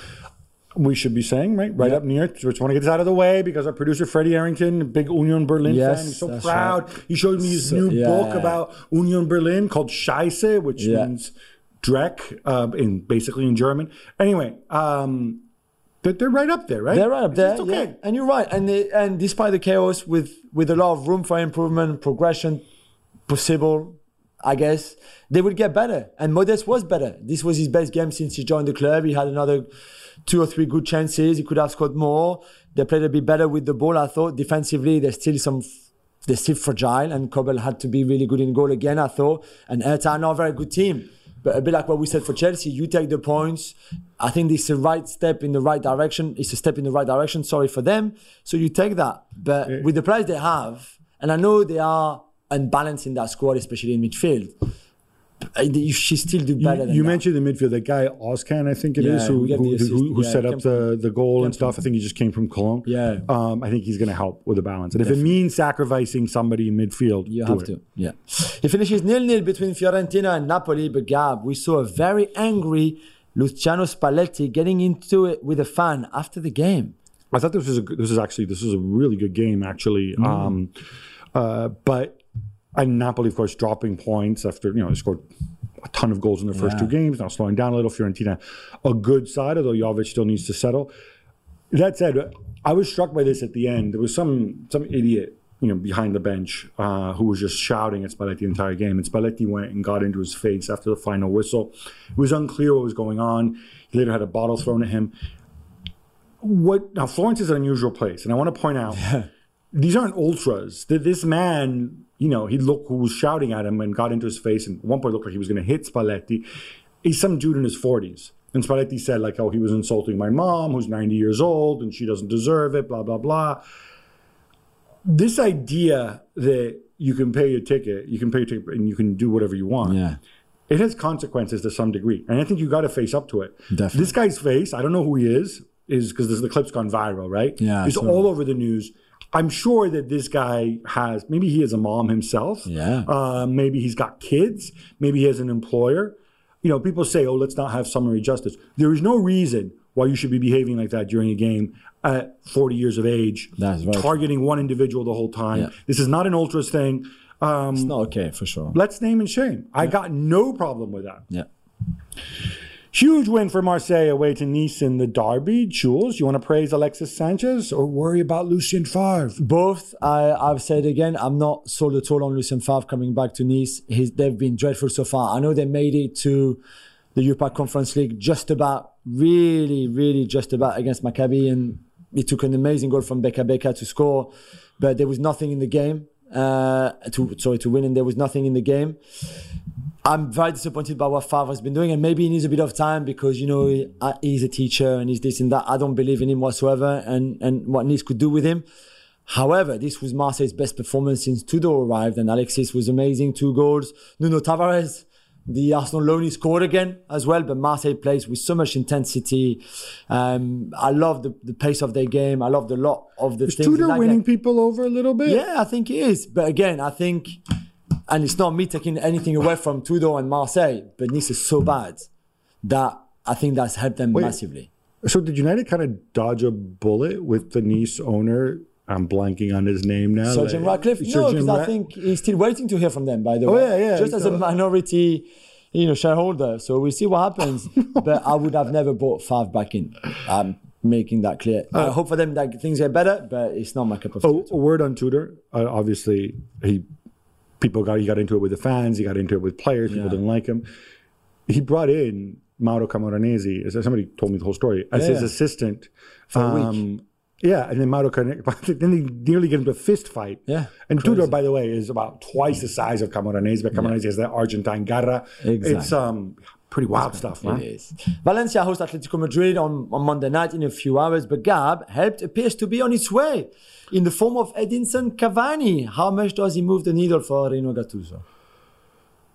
We should be saying, right? Right Yeah. up near. So we just want to get this out of the way because our producer, Freddie Arrington, big Union Berlin Yes, fan, he's so proud. right. He showed me his So- new yeah. book about Union Berlin called Scheiße, which Yeah. means Dreck uh, in basically in German. Anyway, um, they're, they're right up there, right? They're right up there. It's okay. Yeah. And you're right. And they, and despite the chaos, with with a lot of room for improvement, progression possible, I guess they would get better. And Modeste was better. This was his best game since he joined the club. He had another two or three good chances. He could have scored more. They played a bit better with the ball. I thought defensively, there's still some. They're still fragile, and Kobel had to be really good in goal again. I thought, and Hertha are not a very good team. But a bit like what we said for Chelsea, you take the points. I think this is the right step in the right direction. It's a step in the right direction. Sorry for them. So you take that. But with the players they have, and I know they are unbalanced in that squad, especially in midfield. You should still do better You, you mentioned the midfield, that guy Özcan, I think it is, Yeah, who get the who, who, who Yeah, set up the, the goal and stuff. I think he just came from Cologne. Yeah. um, I think he's going to help with the balance. And if it means sacrificing somebody in midfield, You have it. to. Yeah. It finishes nil-nil between Fiorentina and Napoli, but Gab, we saw a very angry Luciano Spalletti getting into it with a fan after the game. I thought this was a good, this is actually this was a really good game actually. Mm. Um, uh, but and Napoli of course dropping points after you know they scored a ton of goals in their first Yeah. two games. Now slowing down a little. Fiorentina, a good side, although Jovic still needs to settle. That said, I was struck by this at the end. There was some some idiot you know, behind the bench, uh, who was just shouting at Spalletti the entire game. And Spalletti went and got into his face after the final whistle. It was unclear what was going on. He later had a bottle thrown at him. What now? Florence is an unusual place, and I want to point out these aren't ultras. Th- This man, you know, he looked who was shouting at him and got into his face, and at one point looked like he was going to hit Spalletti. He's some dude in his forties. And Spalletti said, like, oh, he was insulting my mom, who's 90 years old, and she doesn't deserve it, blah, blah, blah this idea that you can pay your ticket, you can pay your ticket, and you can do whatever you want. Yeah. It has consequences to some degree, and I think you got to face up to it. Definitely. This guy's face, I don't know who he is, is because the clip's gone viral, right? Yeah, it's all over the news. I'm sure that this guy has maybe he has a mom himself. Yeah. Uh, maybe he's got kids. Maybe he has an employer. You know, people say, "Oh, let's not have summary justice." There is no reason why you should be behaving like that during a game at 40 years of age, That's true. targeting one individual the whole time. Yeah. This is not an ultras thing. Um, It's not okay for sure. let's name and shame. I got no problem with that. Yeah. Huge win for Marseille away to Nice in the derby. Jules, you want to praise Alexis Sanchez or worry about Lucien Favre? Both, I, I've said again, I'm not sold at all on Lucien Favre coming back to Nice. He's, they've been dreadful so far. I know they made it to the Europa Conference League just about, really, really just about against Maccabi, and he took an amazing goal from Beka Beka to score, but there was nothing in the game. Uh, to sorry to win, and there was nothing in the game. I'm very disappointed by what Favre has been doing, and maybe he needs a bit of time because you know he- uh, he's a teacher and he's this and that. I don't believe in him whatsoever, and and what Nice could do with him. However, this was Marseille's best performance since Tudor arrived, and Alexis was amazing, two goals. Nuno Tavares, the Arsenal loanee, scored again as well, but Marseille plays with so much intensity. Um, I love the, the pace of their game. I love the lot of the Is things. in Tudor winning people over a little bit? Yeah, I think he is. But again, I think, and it's not me taking anything away from Tudor and Marseille, but Nice is so bad that I think that's helped them massively. So did United kind of dodge a bullet with the Nice owner? I'm blanking on his name now. Sir Jim Ratcliffe? Sir No, because I think he's still waiting to hear from them, by the Oh, way. yeah, yeah, Just as a minority, you know, shareholder. So we'll see what happens. but I would have never bought Favre back in. I'm making that clear. I hope for them that things get better, but it's not my cup of tea. Uh, Oh, a word on Tudor. Uh, obviously, he people got he got into it with the fans. He got into it with players. People Yeah. didn't like him. He brought in Mauro Camoranesi. Somebody told me the whole story as his assistant For a week. Um, Yeah, and then Mauro Camoranesi. Then they nearly get into a fist fight. Yeah, and Tudor, by the way, is about twice the size of Camoranesi. But Camoranesi has that Argentine garra. Exactly. It's um pretty wild stuff, man. It is. Valencia hosts Atletico Madrid on, on Monday night in a few hours, but Gab helped appears to be on its way in the form of Edinson Cavani. How much does he move the needle for Rino Gattuso?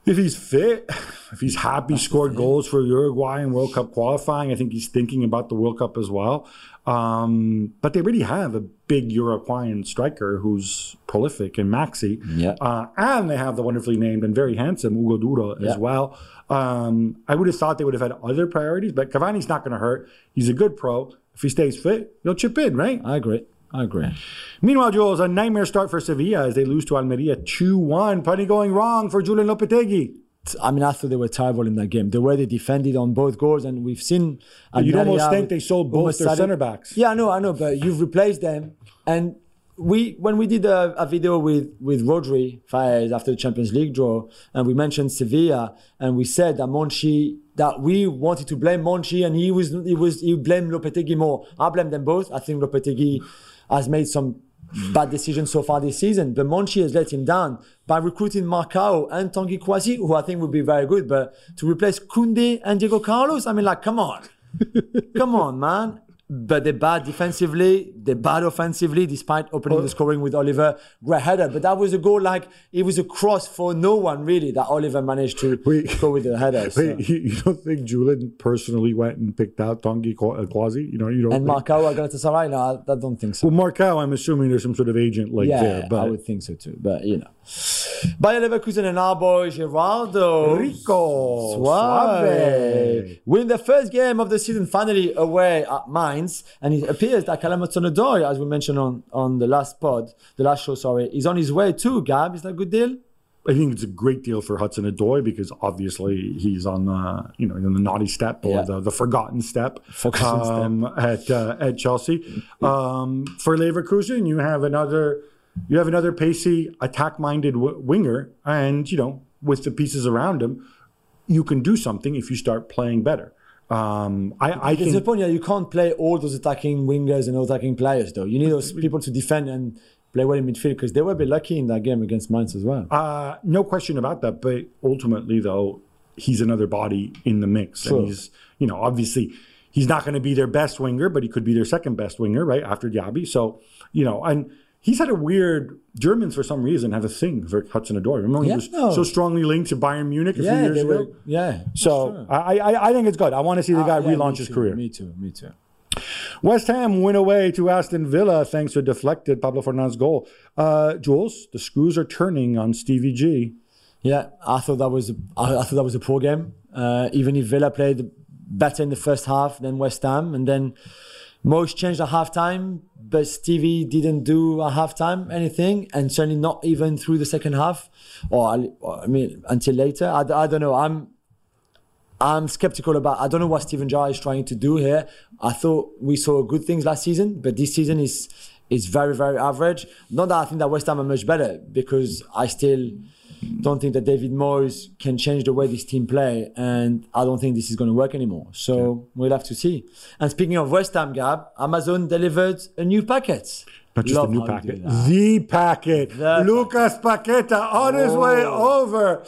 If he's fit, if he's happy, scored goals for Uruguay in World Cup qualifying, I think he's thinking about the World Cup as well. Um, but they already have a big Uruguayan striker who's prolific in Maxi. Yeah. Uh, and they have the wonderfully named and very handsome Hugo Duro Yeah. as well. Um, I would have thought they would have had other priorities, but Cavani's not going to hurt. He's a good pro. If he stays fit, he'll chip in, right? I agree. I agree. Meanwhile, Jules, a nightmare start for Sevilla as they lose to Almeria 2 1. Plenty going wrong for Julen Lopetegui. I mean, I thought they were terrible in that game. The way they defended on both goals, and we've seen. You'd Almeria almost think they sold both their center backs. Yeah, I know, I know, but you've replaced them. And we, when we did a, a video with with Rodri Faez after the Champions League draw, and we mentioned Sevilla, and we said that Monchi, that we wanted to blame Monchi, and he was he was he blamed Lopetegui more. I blame them both. I think Lopetegui has made some mm-hmm. bad decisions so far this season, but Monchi has let him down by recruiting Marcao and Tanguy Kouassi, who I think would be very good, but to replace Koundé and Diego Carlos, I mean, like, come on. Come on, man. But they're bad defensively, they're bad offensively, despite opening the scoring with Oliver. Great header. But that was a goal like it was a cross for no one really that Oliver managed to Wait. go with the header. so. Wait, you, you don't think Julian personally went and picked out Tanguy uh, Kouassi? You know, you don't. And think, Marcao at Galatasaray, no, I, I don't think so. well, Marcao, I'm assuming there's some sort of agent like yeah, there, but I would think so too. But you know, Bayer Leverkusen and our boy Geraldo Rico Suave win the first game of the season finally away at Mainz, and it appears that Callum Hudson Odoi, as we mentioned on on the last pod, the last show, sorry, is on his way too. Gab, is that a good deal? I think it's a great deal for Hudson Odoi because obviously he's on the you know on the naughty step or Yeah. the, the forgotten step, Forgotten um, at uh, at Chelsea. Um, for Leverkusen, you have another you have another pacey, attack-minded w- winger, and you know, with the pieces around him, you can do something if you start playing better. Um, I, I It's the point. Yeah, you can't play all those attacking wingers and all attacking players, though. You need those people to defend and play well in midfield because they were a bit lucky in that game against Mainz as well. Uh, no question about that. But ultimately, though, he's another body in the mix, Sure. and he's you know obviously he's not going to be their best winger, but he could be their second best winger, right after Diaby. So you know, and he's had a weird. Germans for some reason have a thing for Hudson Odoi. Remember when Yeah, he was no. so strongly linked to Bayern Munich a few yeah, years ago? were. Yeah. So sure. I, I I think it's good. I want to see the guy Ah, yeah, relaunch his too, career. Me too. Me too. West Ham win away to Aston Villa thanks to a deflected Pablo Fornals goal. Uh, Jules, the screws are turning on Stevie G. Yeah, I thought that was a, I thought that was a poor game. Uh, even if Villa played better in the first half than West Ham, and then Moyes changed at halftime, but Stevie didn't do a halftime anything, and certainly not even through the second half, or I or, I mean until later. I, I don't know. I'm I'm skeptical about. I don't know what Steven Gerrard is trying to do here. I thought we saw good things last season, but this season is is very very average. Not that I think that West Ham are much better, because I still don't think that David Moyes can change the way this team play, and I don't think this is going to work anymore. So we'll have to see. And speaking of West Ham, Gab, Amazon delivered a new packet. Not just Love the new packet, the packet. The Lucas Paqueta on his way Oh. over.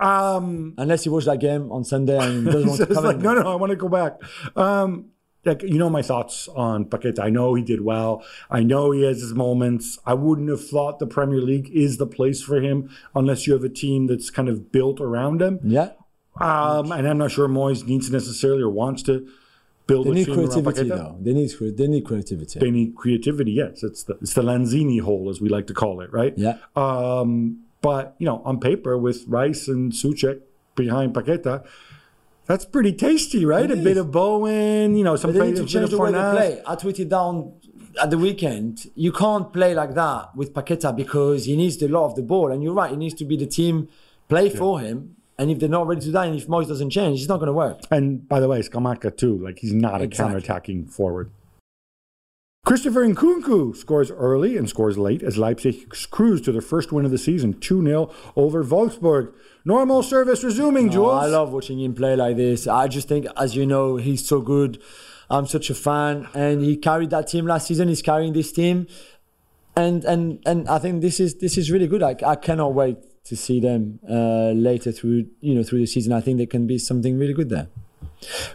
Um, Unless you watch that game on Sunday and doesn't want to come like, in. no, no, I want to go back. Um, like, you know my thoughts on Paqueta. I know he did well. I know he has his moments. I wouldn't have thought the Premier League is the place for him unless you have a team that's kind of built around him. Yeah. Um, and I'm not sure Moyes needs to necessarily or wants to build They a need team around creativity, Paqueta. though. They need they need creativity. They need creativity. Yes, it's the it's the Lanzini hole, as we like to call it, right? Yeah. Um, but you know, on paper, with Rice and Soucek behind Paqueta, that's pretty tasty, right? It a bit of Bowen, you know, some But they need play- to change the way they play. I tweeted down at the weekend. You can't play like that with Paqueta because he needs a lot of the ball. And you're right, he needs to be the team play for him. And if they're not ready to die, and if Moyes doesn't change, it's not going to work. And by the way, Scamacca too. Like he's not a Exactly. counter-attacking forward. Christopher Nkunku scores early and scores late as Leipzig cruise to their first win of the season, 2-0 over Wolfsburg. Normal service resuming, Jules. Oh, I love watching him play like this. I just think, as you know, he's so good. I'm such a fan, and he carried that team last season. He's carrying this team, and and and I think this is this is really good. I, I cannot wait to see them uh, later through you know through the season. I think there can be something really good there.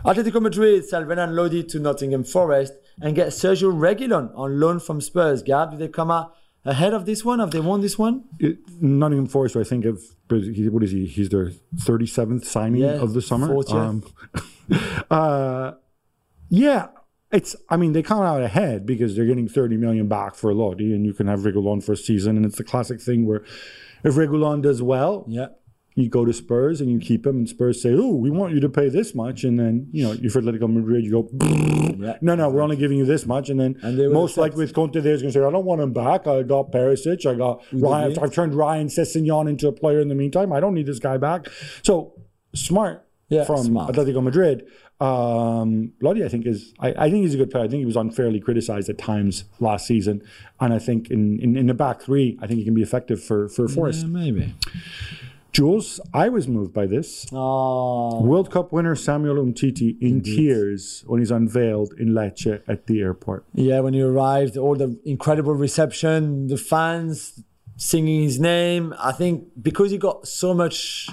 Atletico Madrid sell Renan Lodi to Nottingham Forest and get Sergio Reguilon on loan from Spurs. Gab, did they come out ahead of this one? Have they won this one? It- Nottingham Forest, I think, of what is he? He's their 37th signing Yeah, of the summer. 40th. uh, yeah, it's. I mean, they come out ahead because they're getting 30 million back for Lodi, and you can have Reguilon for a season. And it's the classic thing where if Reguilon does well, Yeah. You go to Spurs and you keep him, and Spurs say, "Oh, we want you to pay this much," and then you know, if Atletico Madrid, you go, Yeah. "No, no, we're only giving you this much," and then And most likely with Conte, they're going to say, "I don't want him back. I got Perisic. I got Ryan. I've turned Ryan Sessegnon into a player in the meantime. I don't need this guy back." So smart Yeah, from smart. Atletico Madrid. Um, Lodi, I think is I, I think he's a good player. I think he was unfairly criticized at times last season, and I think in, in, in the back three, I think he can be effective for for Forest. Yeah, maybe. Jules, I was moved by this. Oh, World Cup winner Samuel Umtiti in tears when he's unveiled in Lecce at the airport. Yeah, when he arrived, all the incredible reception, the fans singing his name. I think because he got so much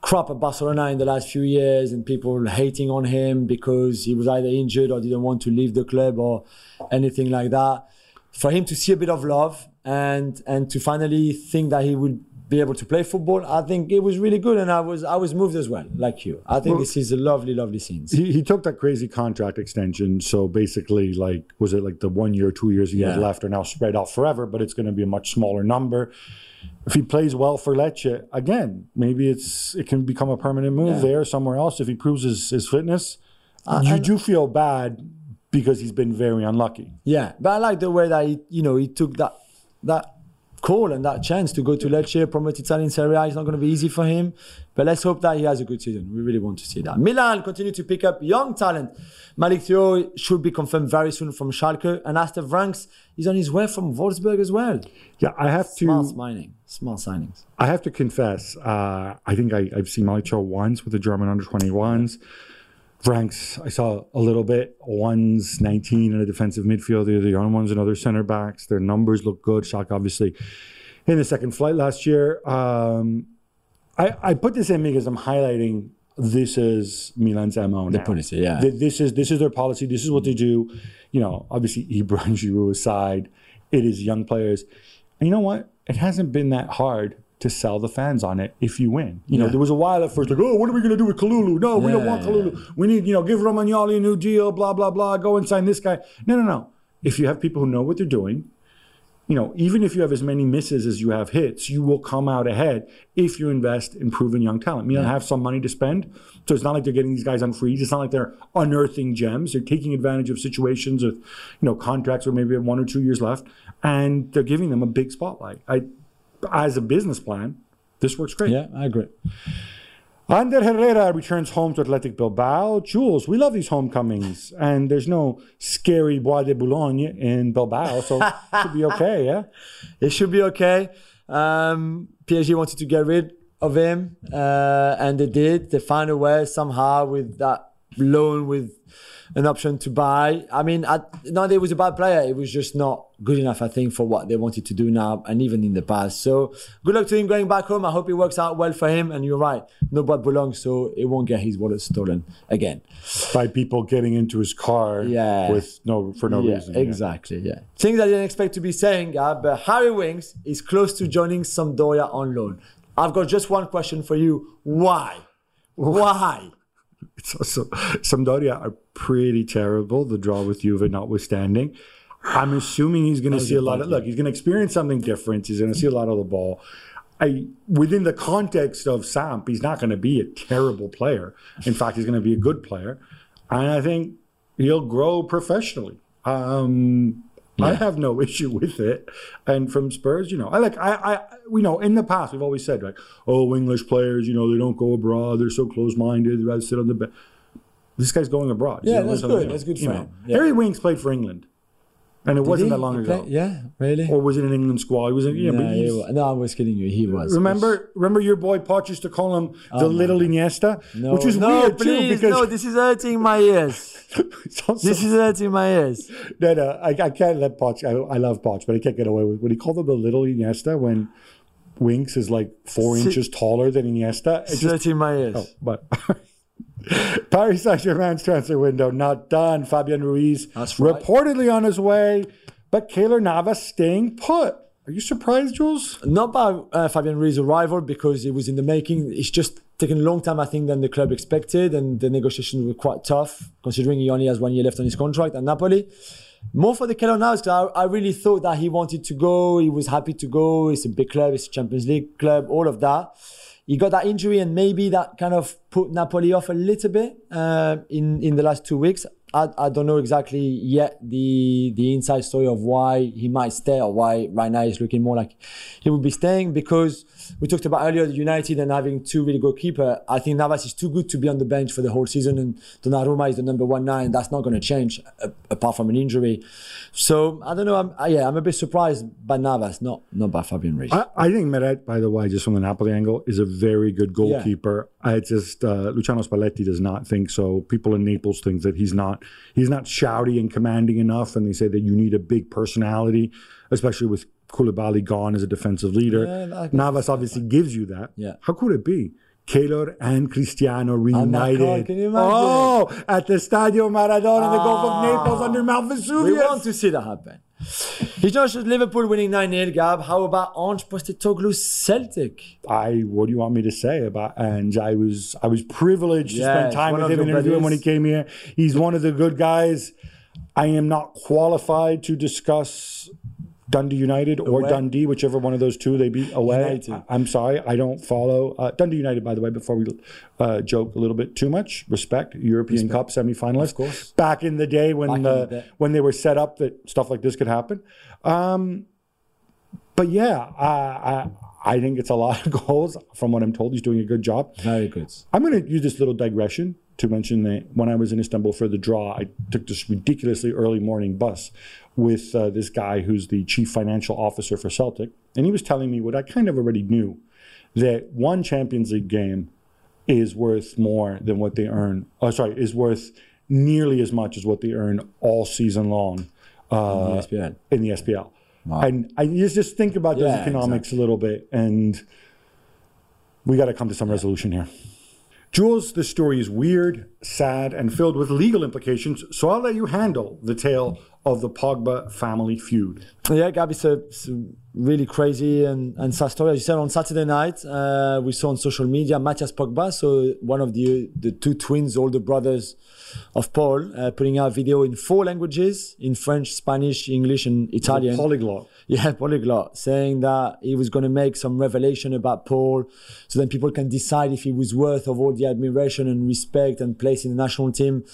crap at Barcelona in the last few years and people hating on him because he was either injured or didn't want to leave the club or anything like that. For him to see a bit of love and and to finally think that he would be able to play football, I think it was really good and I was I was moved as well, like you. I think this is a lovely, lovely scene. He, he took that crazy contract extension. So basically, like, was it like the one year, two years he had Yeah. left are now spread out forever, but it's going to be a much smaller number. If he plays well for Lecce, again, maybe it's it can become a permanent move Yeah. there somewhere else if he proves his, his fitness. you do feel bad because he's been very unlucky. Yeah, but I like the way that he, you know, he took that that call and that chance to go to Lecce, promoted Italian Serie A is not going to be easy for him. But let's hope that he has a good season. We really want to see that. Milan continue to pick up young talent. Malik Thiaw should be confirmed very soon from Schalke, and Aster Vranckx is on his way from Wolfsburg as well. Yeah, I have to. Smart signing, smart signings. I have to confess. Uh, I think I, have seen Malik Thiaw once with the German under 21s. Vranckx, I saw a little bit. One's 19 in a defensive midfield. The other one's another center backs. Their numbers look good. Schalke, obviously, in the second flight last year. Um, I, I put this in because I'm highlighting this is Milan's MO now. policy, yeah. This is this is their policy. This is what they do. You know, obviously Ibra and Giroud aside, it is young players. And you know what? It hasn't been that hard to sell the fans on it if you win. You yeah. know, there was a while at first like, oh, what are we going to do with Kalulu? No, we don't want Kalulu. Yeah. We need, you know, give Romagnoli a new deal, blah, blah, blah, go and sign this guy. No, no, no. If you have people who know what they're doing, you know, even if you have as many misses as you have hits, you will come out ahead if you invest in proven young talent. Milan yeah. have some money to spend, so it's not like they're getting these guys on freeze. It's not like they're unearthing gems. They're taking advantage of situations with, you know, contracts where maybe have one or two years left, and they're giving them a big spotlight. I, as a business plan, this works great. Yeah, I agree. Ander Herrera returns home to Athletic Bilbao. Jules, we love these homecomings, and there's no scary Bois de Boulogne in Bilbao, so it should be okay, yeah? It should be okay. Um, PSG wanted to get rid of him, uh, and they did. They found a way somehow with that loan with an option to buy. I mean, I, not that he was a bad player. It was just not good enough, I think, for what they wanted to do now and even in the past. So good luck to him going back home. I hope it works out well for him. And you're right, no but belongs, so it won't get his wallet stolen again. By people getting into his car yeah. with no for no yeah, reason. Exactly, yeah. yeah. Things I didn't expect to be saying, uh, but Harry Winks is close to joining Sampdoria on loan. I've got just one question for you. Why? Why? It's also Sampdoria are pretty terrible. The draw with Juve notwithstanding. I'm assuming he's going to see a lot of look. He's going to experience something different. He's going to see a lot of the ball. I, within the context of Samp, he's not going to be a terrible player. In fact, he's going to be a good player, and I think he'll grow professionally. Um, yeah. I have no issue with it. And from Spurs, you know, I like I I we know in the past we've always said like, oh, English players, you know, they don't go abroad. They're so close-minded. they'd rather sit on the bench. This guy's going abroad. Yeah, that's good. That's good for him. Yeah. Harry Winks played for England. And it Did wasn't he? that long ago. Yeah, really. Or was it an England squad? He was in, yeah, no, he no, I was kidding you. He was. Remember, remember your boy Poch used to call him oh, the oh, little Iniesta, no, which was no, weird please, too. Because no, this is hurting my ears. also, this is hurting my ears. No, no, I, I can't let Poch. I, I love Poch, but I can't get away with when he called him the little Iniesta when Winks is like four inches taller than Iniesta. It's hurting my ears. Oh, but. Paris Saint Germain's transfer window not done. Fabian Ruiz right. reportedly on his way but Keylor Navas staying put. Are you surprised, Jules? Not by uh, Fabian Ruiz's arrival because it was in the making. It's just taken a long time, I think, than the club expected, and the negotiations were quite tough, considering he only has one year left on his contract at Napoli. More for the Keylor Navas, because I, I, really thought that he wanted to go. He was happy to go. It's a big club. It's a Champions League club. All of that. He got that injury, and maybe that kind of put Napoli off a little bit uh, in in the last two weeks. I, I don't know exactly yet the the inside story of why he might stay or why right now he's looking more like he would be staying because we talked about earlier United and having two really good keeper. I think Navas is too good to be on the bench for the whole season, and Donnarumma is the number one nine. That's not going to change uh, apart from an injury. So I don't know. I'm, yeah, I'm a bit surprised by Navas, not not by Fabian Ruiz. I, I, think Meret, by the way, just from the Napoli angle, is a very good goalkeeper. Yeah. I just uh, Luciano Spalletti does not think so. People in Naples think that he's not he's not shouty and commanding enough, and they say that you need a big personality, especially with Koulibaly gone as a defensive leader. Yeah, Navas obviously gives you that. Yeah. How could it be? Keylor and Cristiano reunited. Oh, can you imagine? Oh, at the Stadio Maradona in the Gulf of ah. Naples under Mount Vesuvius. We want to see that happen. Not just Liverpool winning 9 0, Gab. How about Ange Postecoglou Celtic? I what do you want me to say about Ange? I was I was privileged to spend time with him and interview him when he came here. He's one of the good guys. I am not qualified to discuss Dundee United or Dundee, whichever one of those two they beat away. I, am sorry, I don't follow uh, Dundee United. By the way, before we uh, joke a little bit too much, respect European respect. Cup semifinalists. Of course. Back in the day when the, the when they were set up that stuff like this could happen. Um, but yeah, I, I I think it's a lot of goals. From what I'm told, he's doing a good job. Very good. I'm going to use this little digression to mention that when I was in Istanbul for the draw, I took this ridiculously early morning bus with uh, this guy who's the chief financial officer for Celtic, and he was telling me what I kind of already knew that one Champions League game is worth more than what they earn. Oh, sorry, is worth nearly as much as what they earn all season long uh, In the SPL. in the SPL. And I just just think about those Yeah, economics a little bit, and we got to come to some resolution here. Jules, this story is weird, sad, and filled with legal implications, so I'll let you handle the tale of the Pogba family feud. Yeah, Gab, it's a, it's a really crazy and, and sad story. As you said, on Saturday night, uh, we saw on social media Matthias Pogba, so one of the the two twins, older brothers of Paul, uh, putting out a video in four languages in French, Spanish, English, and Italian. Polyglot. Yeah, polyglot, saying that he was going to make some revelation about Paul, so then people can decide if he was worth of all the admiration and respect and place in the national team,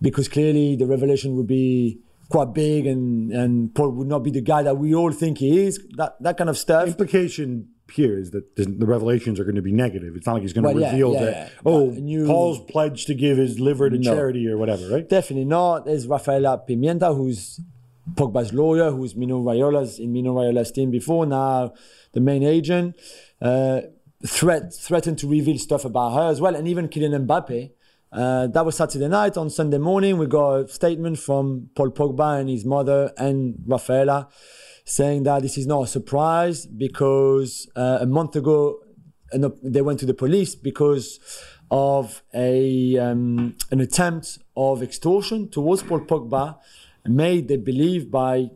because clearly the revelation would be quite big, and and Paul would not be the guy that we all think he is. That that kind of stuff. Implication here is that the revelations are going to be negative. It's not like he's going to Well, reveal yeah, that, yeah. oh, you- Paul's pledged to give his liver to No. charity or whatever, right? Definitely not. There's Rafaela Pimenta, who's Pogba's lawyer, who's Mino Raiola's in Mino Raiola's team before. Now the main agent uh, threat threatened to reveal stuff about her as well, and even Kylian Mbappe. Uh, that was Saturday night. On Sunday morning, we got a statement from Paul Pogba and his mother and Rafaela saying that this is not a surprise because uh, a month ago they went to the police because of a um, an attempt of extortion towards Paul Pogba, made they believe by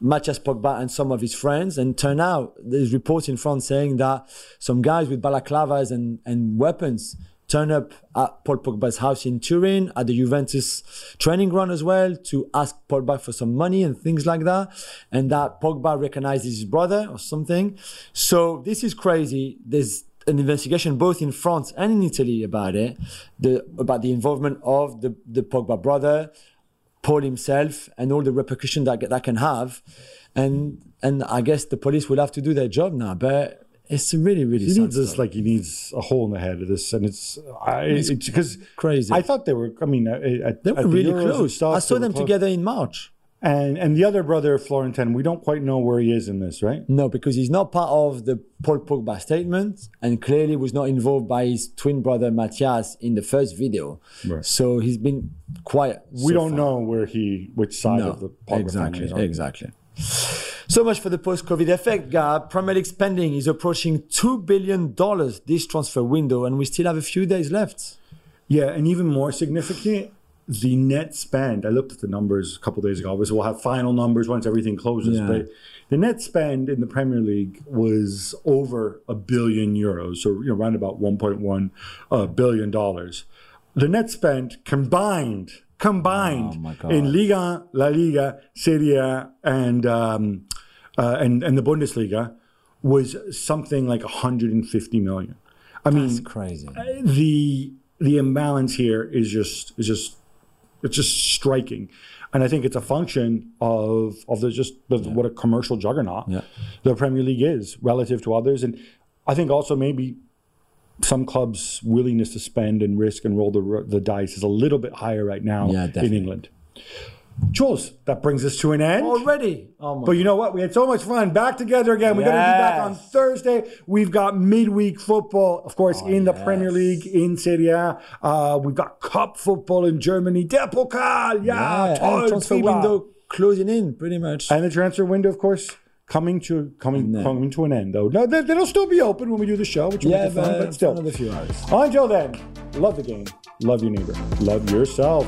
Matthias Pogba and some of his friends. And turn out there's reports in France saying that some guys with balaclavas and, and weapons turn up at Paul Pogba's house in Turin at the Juventus training ground as well to ask Pogba for some money and things like that. And that Pogba recognizes his brother or something. So this is crazy. There's an investigation both in France and in Italy about it, the, about the involvement of the, the Pogba brother, Paul himself, and all the repercussions that that can have. And and I guess the police will have to do their job now. But it's really, really He sad needs this like he needs a hole in the head of this, and it's I, it's because crazy. I thought they were. I mean, at, They were the really Euros close. stuff, I saw them close. together in March. And and the other brother, Florentin, we don't quite know where he is in this, right? No, because he's not part of the Paul Pogba statement and clearly was not involved by his twin brother Matthias in the first video. Right. So he's been quiet. We don't know where he, which side of the Pogba exactly, family is on. exactly. So much for the post-COVID effect, Gab. Premier League spending is approaching two billion dollars this transfer window, and we still have a few days left. Yeah, and even more significant, the net spend. I looked at the numbers a couple days ago. Obviously, we'll have final numbers once everything closes. Yeah. But the net spend in the Premier League was over a billion euros, so you know, around about 1.1 uh, billion dollars. The net spend combined, combined Oh, in Liga, La Liga, Serie A, and um, uh, and and the Bundesliga was something like 150 million. I mean, It's crazy. the the imbalance here is just is just it's just striking and i think it's a function of of the just the, what a commercial juggernaut Yeah. the premier league is relative to others and i think also maybe some clubs willingness to spend and risk and roll the the dice is a little bit higher right now Yeah, in england jules that brings us to an end Already? Oh my but you know what? We had so much fun. Back together again. We're going to be back on Thursday. We've got midweek football, of course, in the yes. Premier League, in Serie A. Uh, we've got cup football in Germany. Der Pokal. Yeah. Yeah, toll, transfer window closing in pretty much. And the transfer window, of course, coming to coming coming to an end, though. No, they, will still be open when we do the show, which will yeah, it fun, but but still. another few hours. Until then, love the game, love your neighbor, love yourself.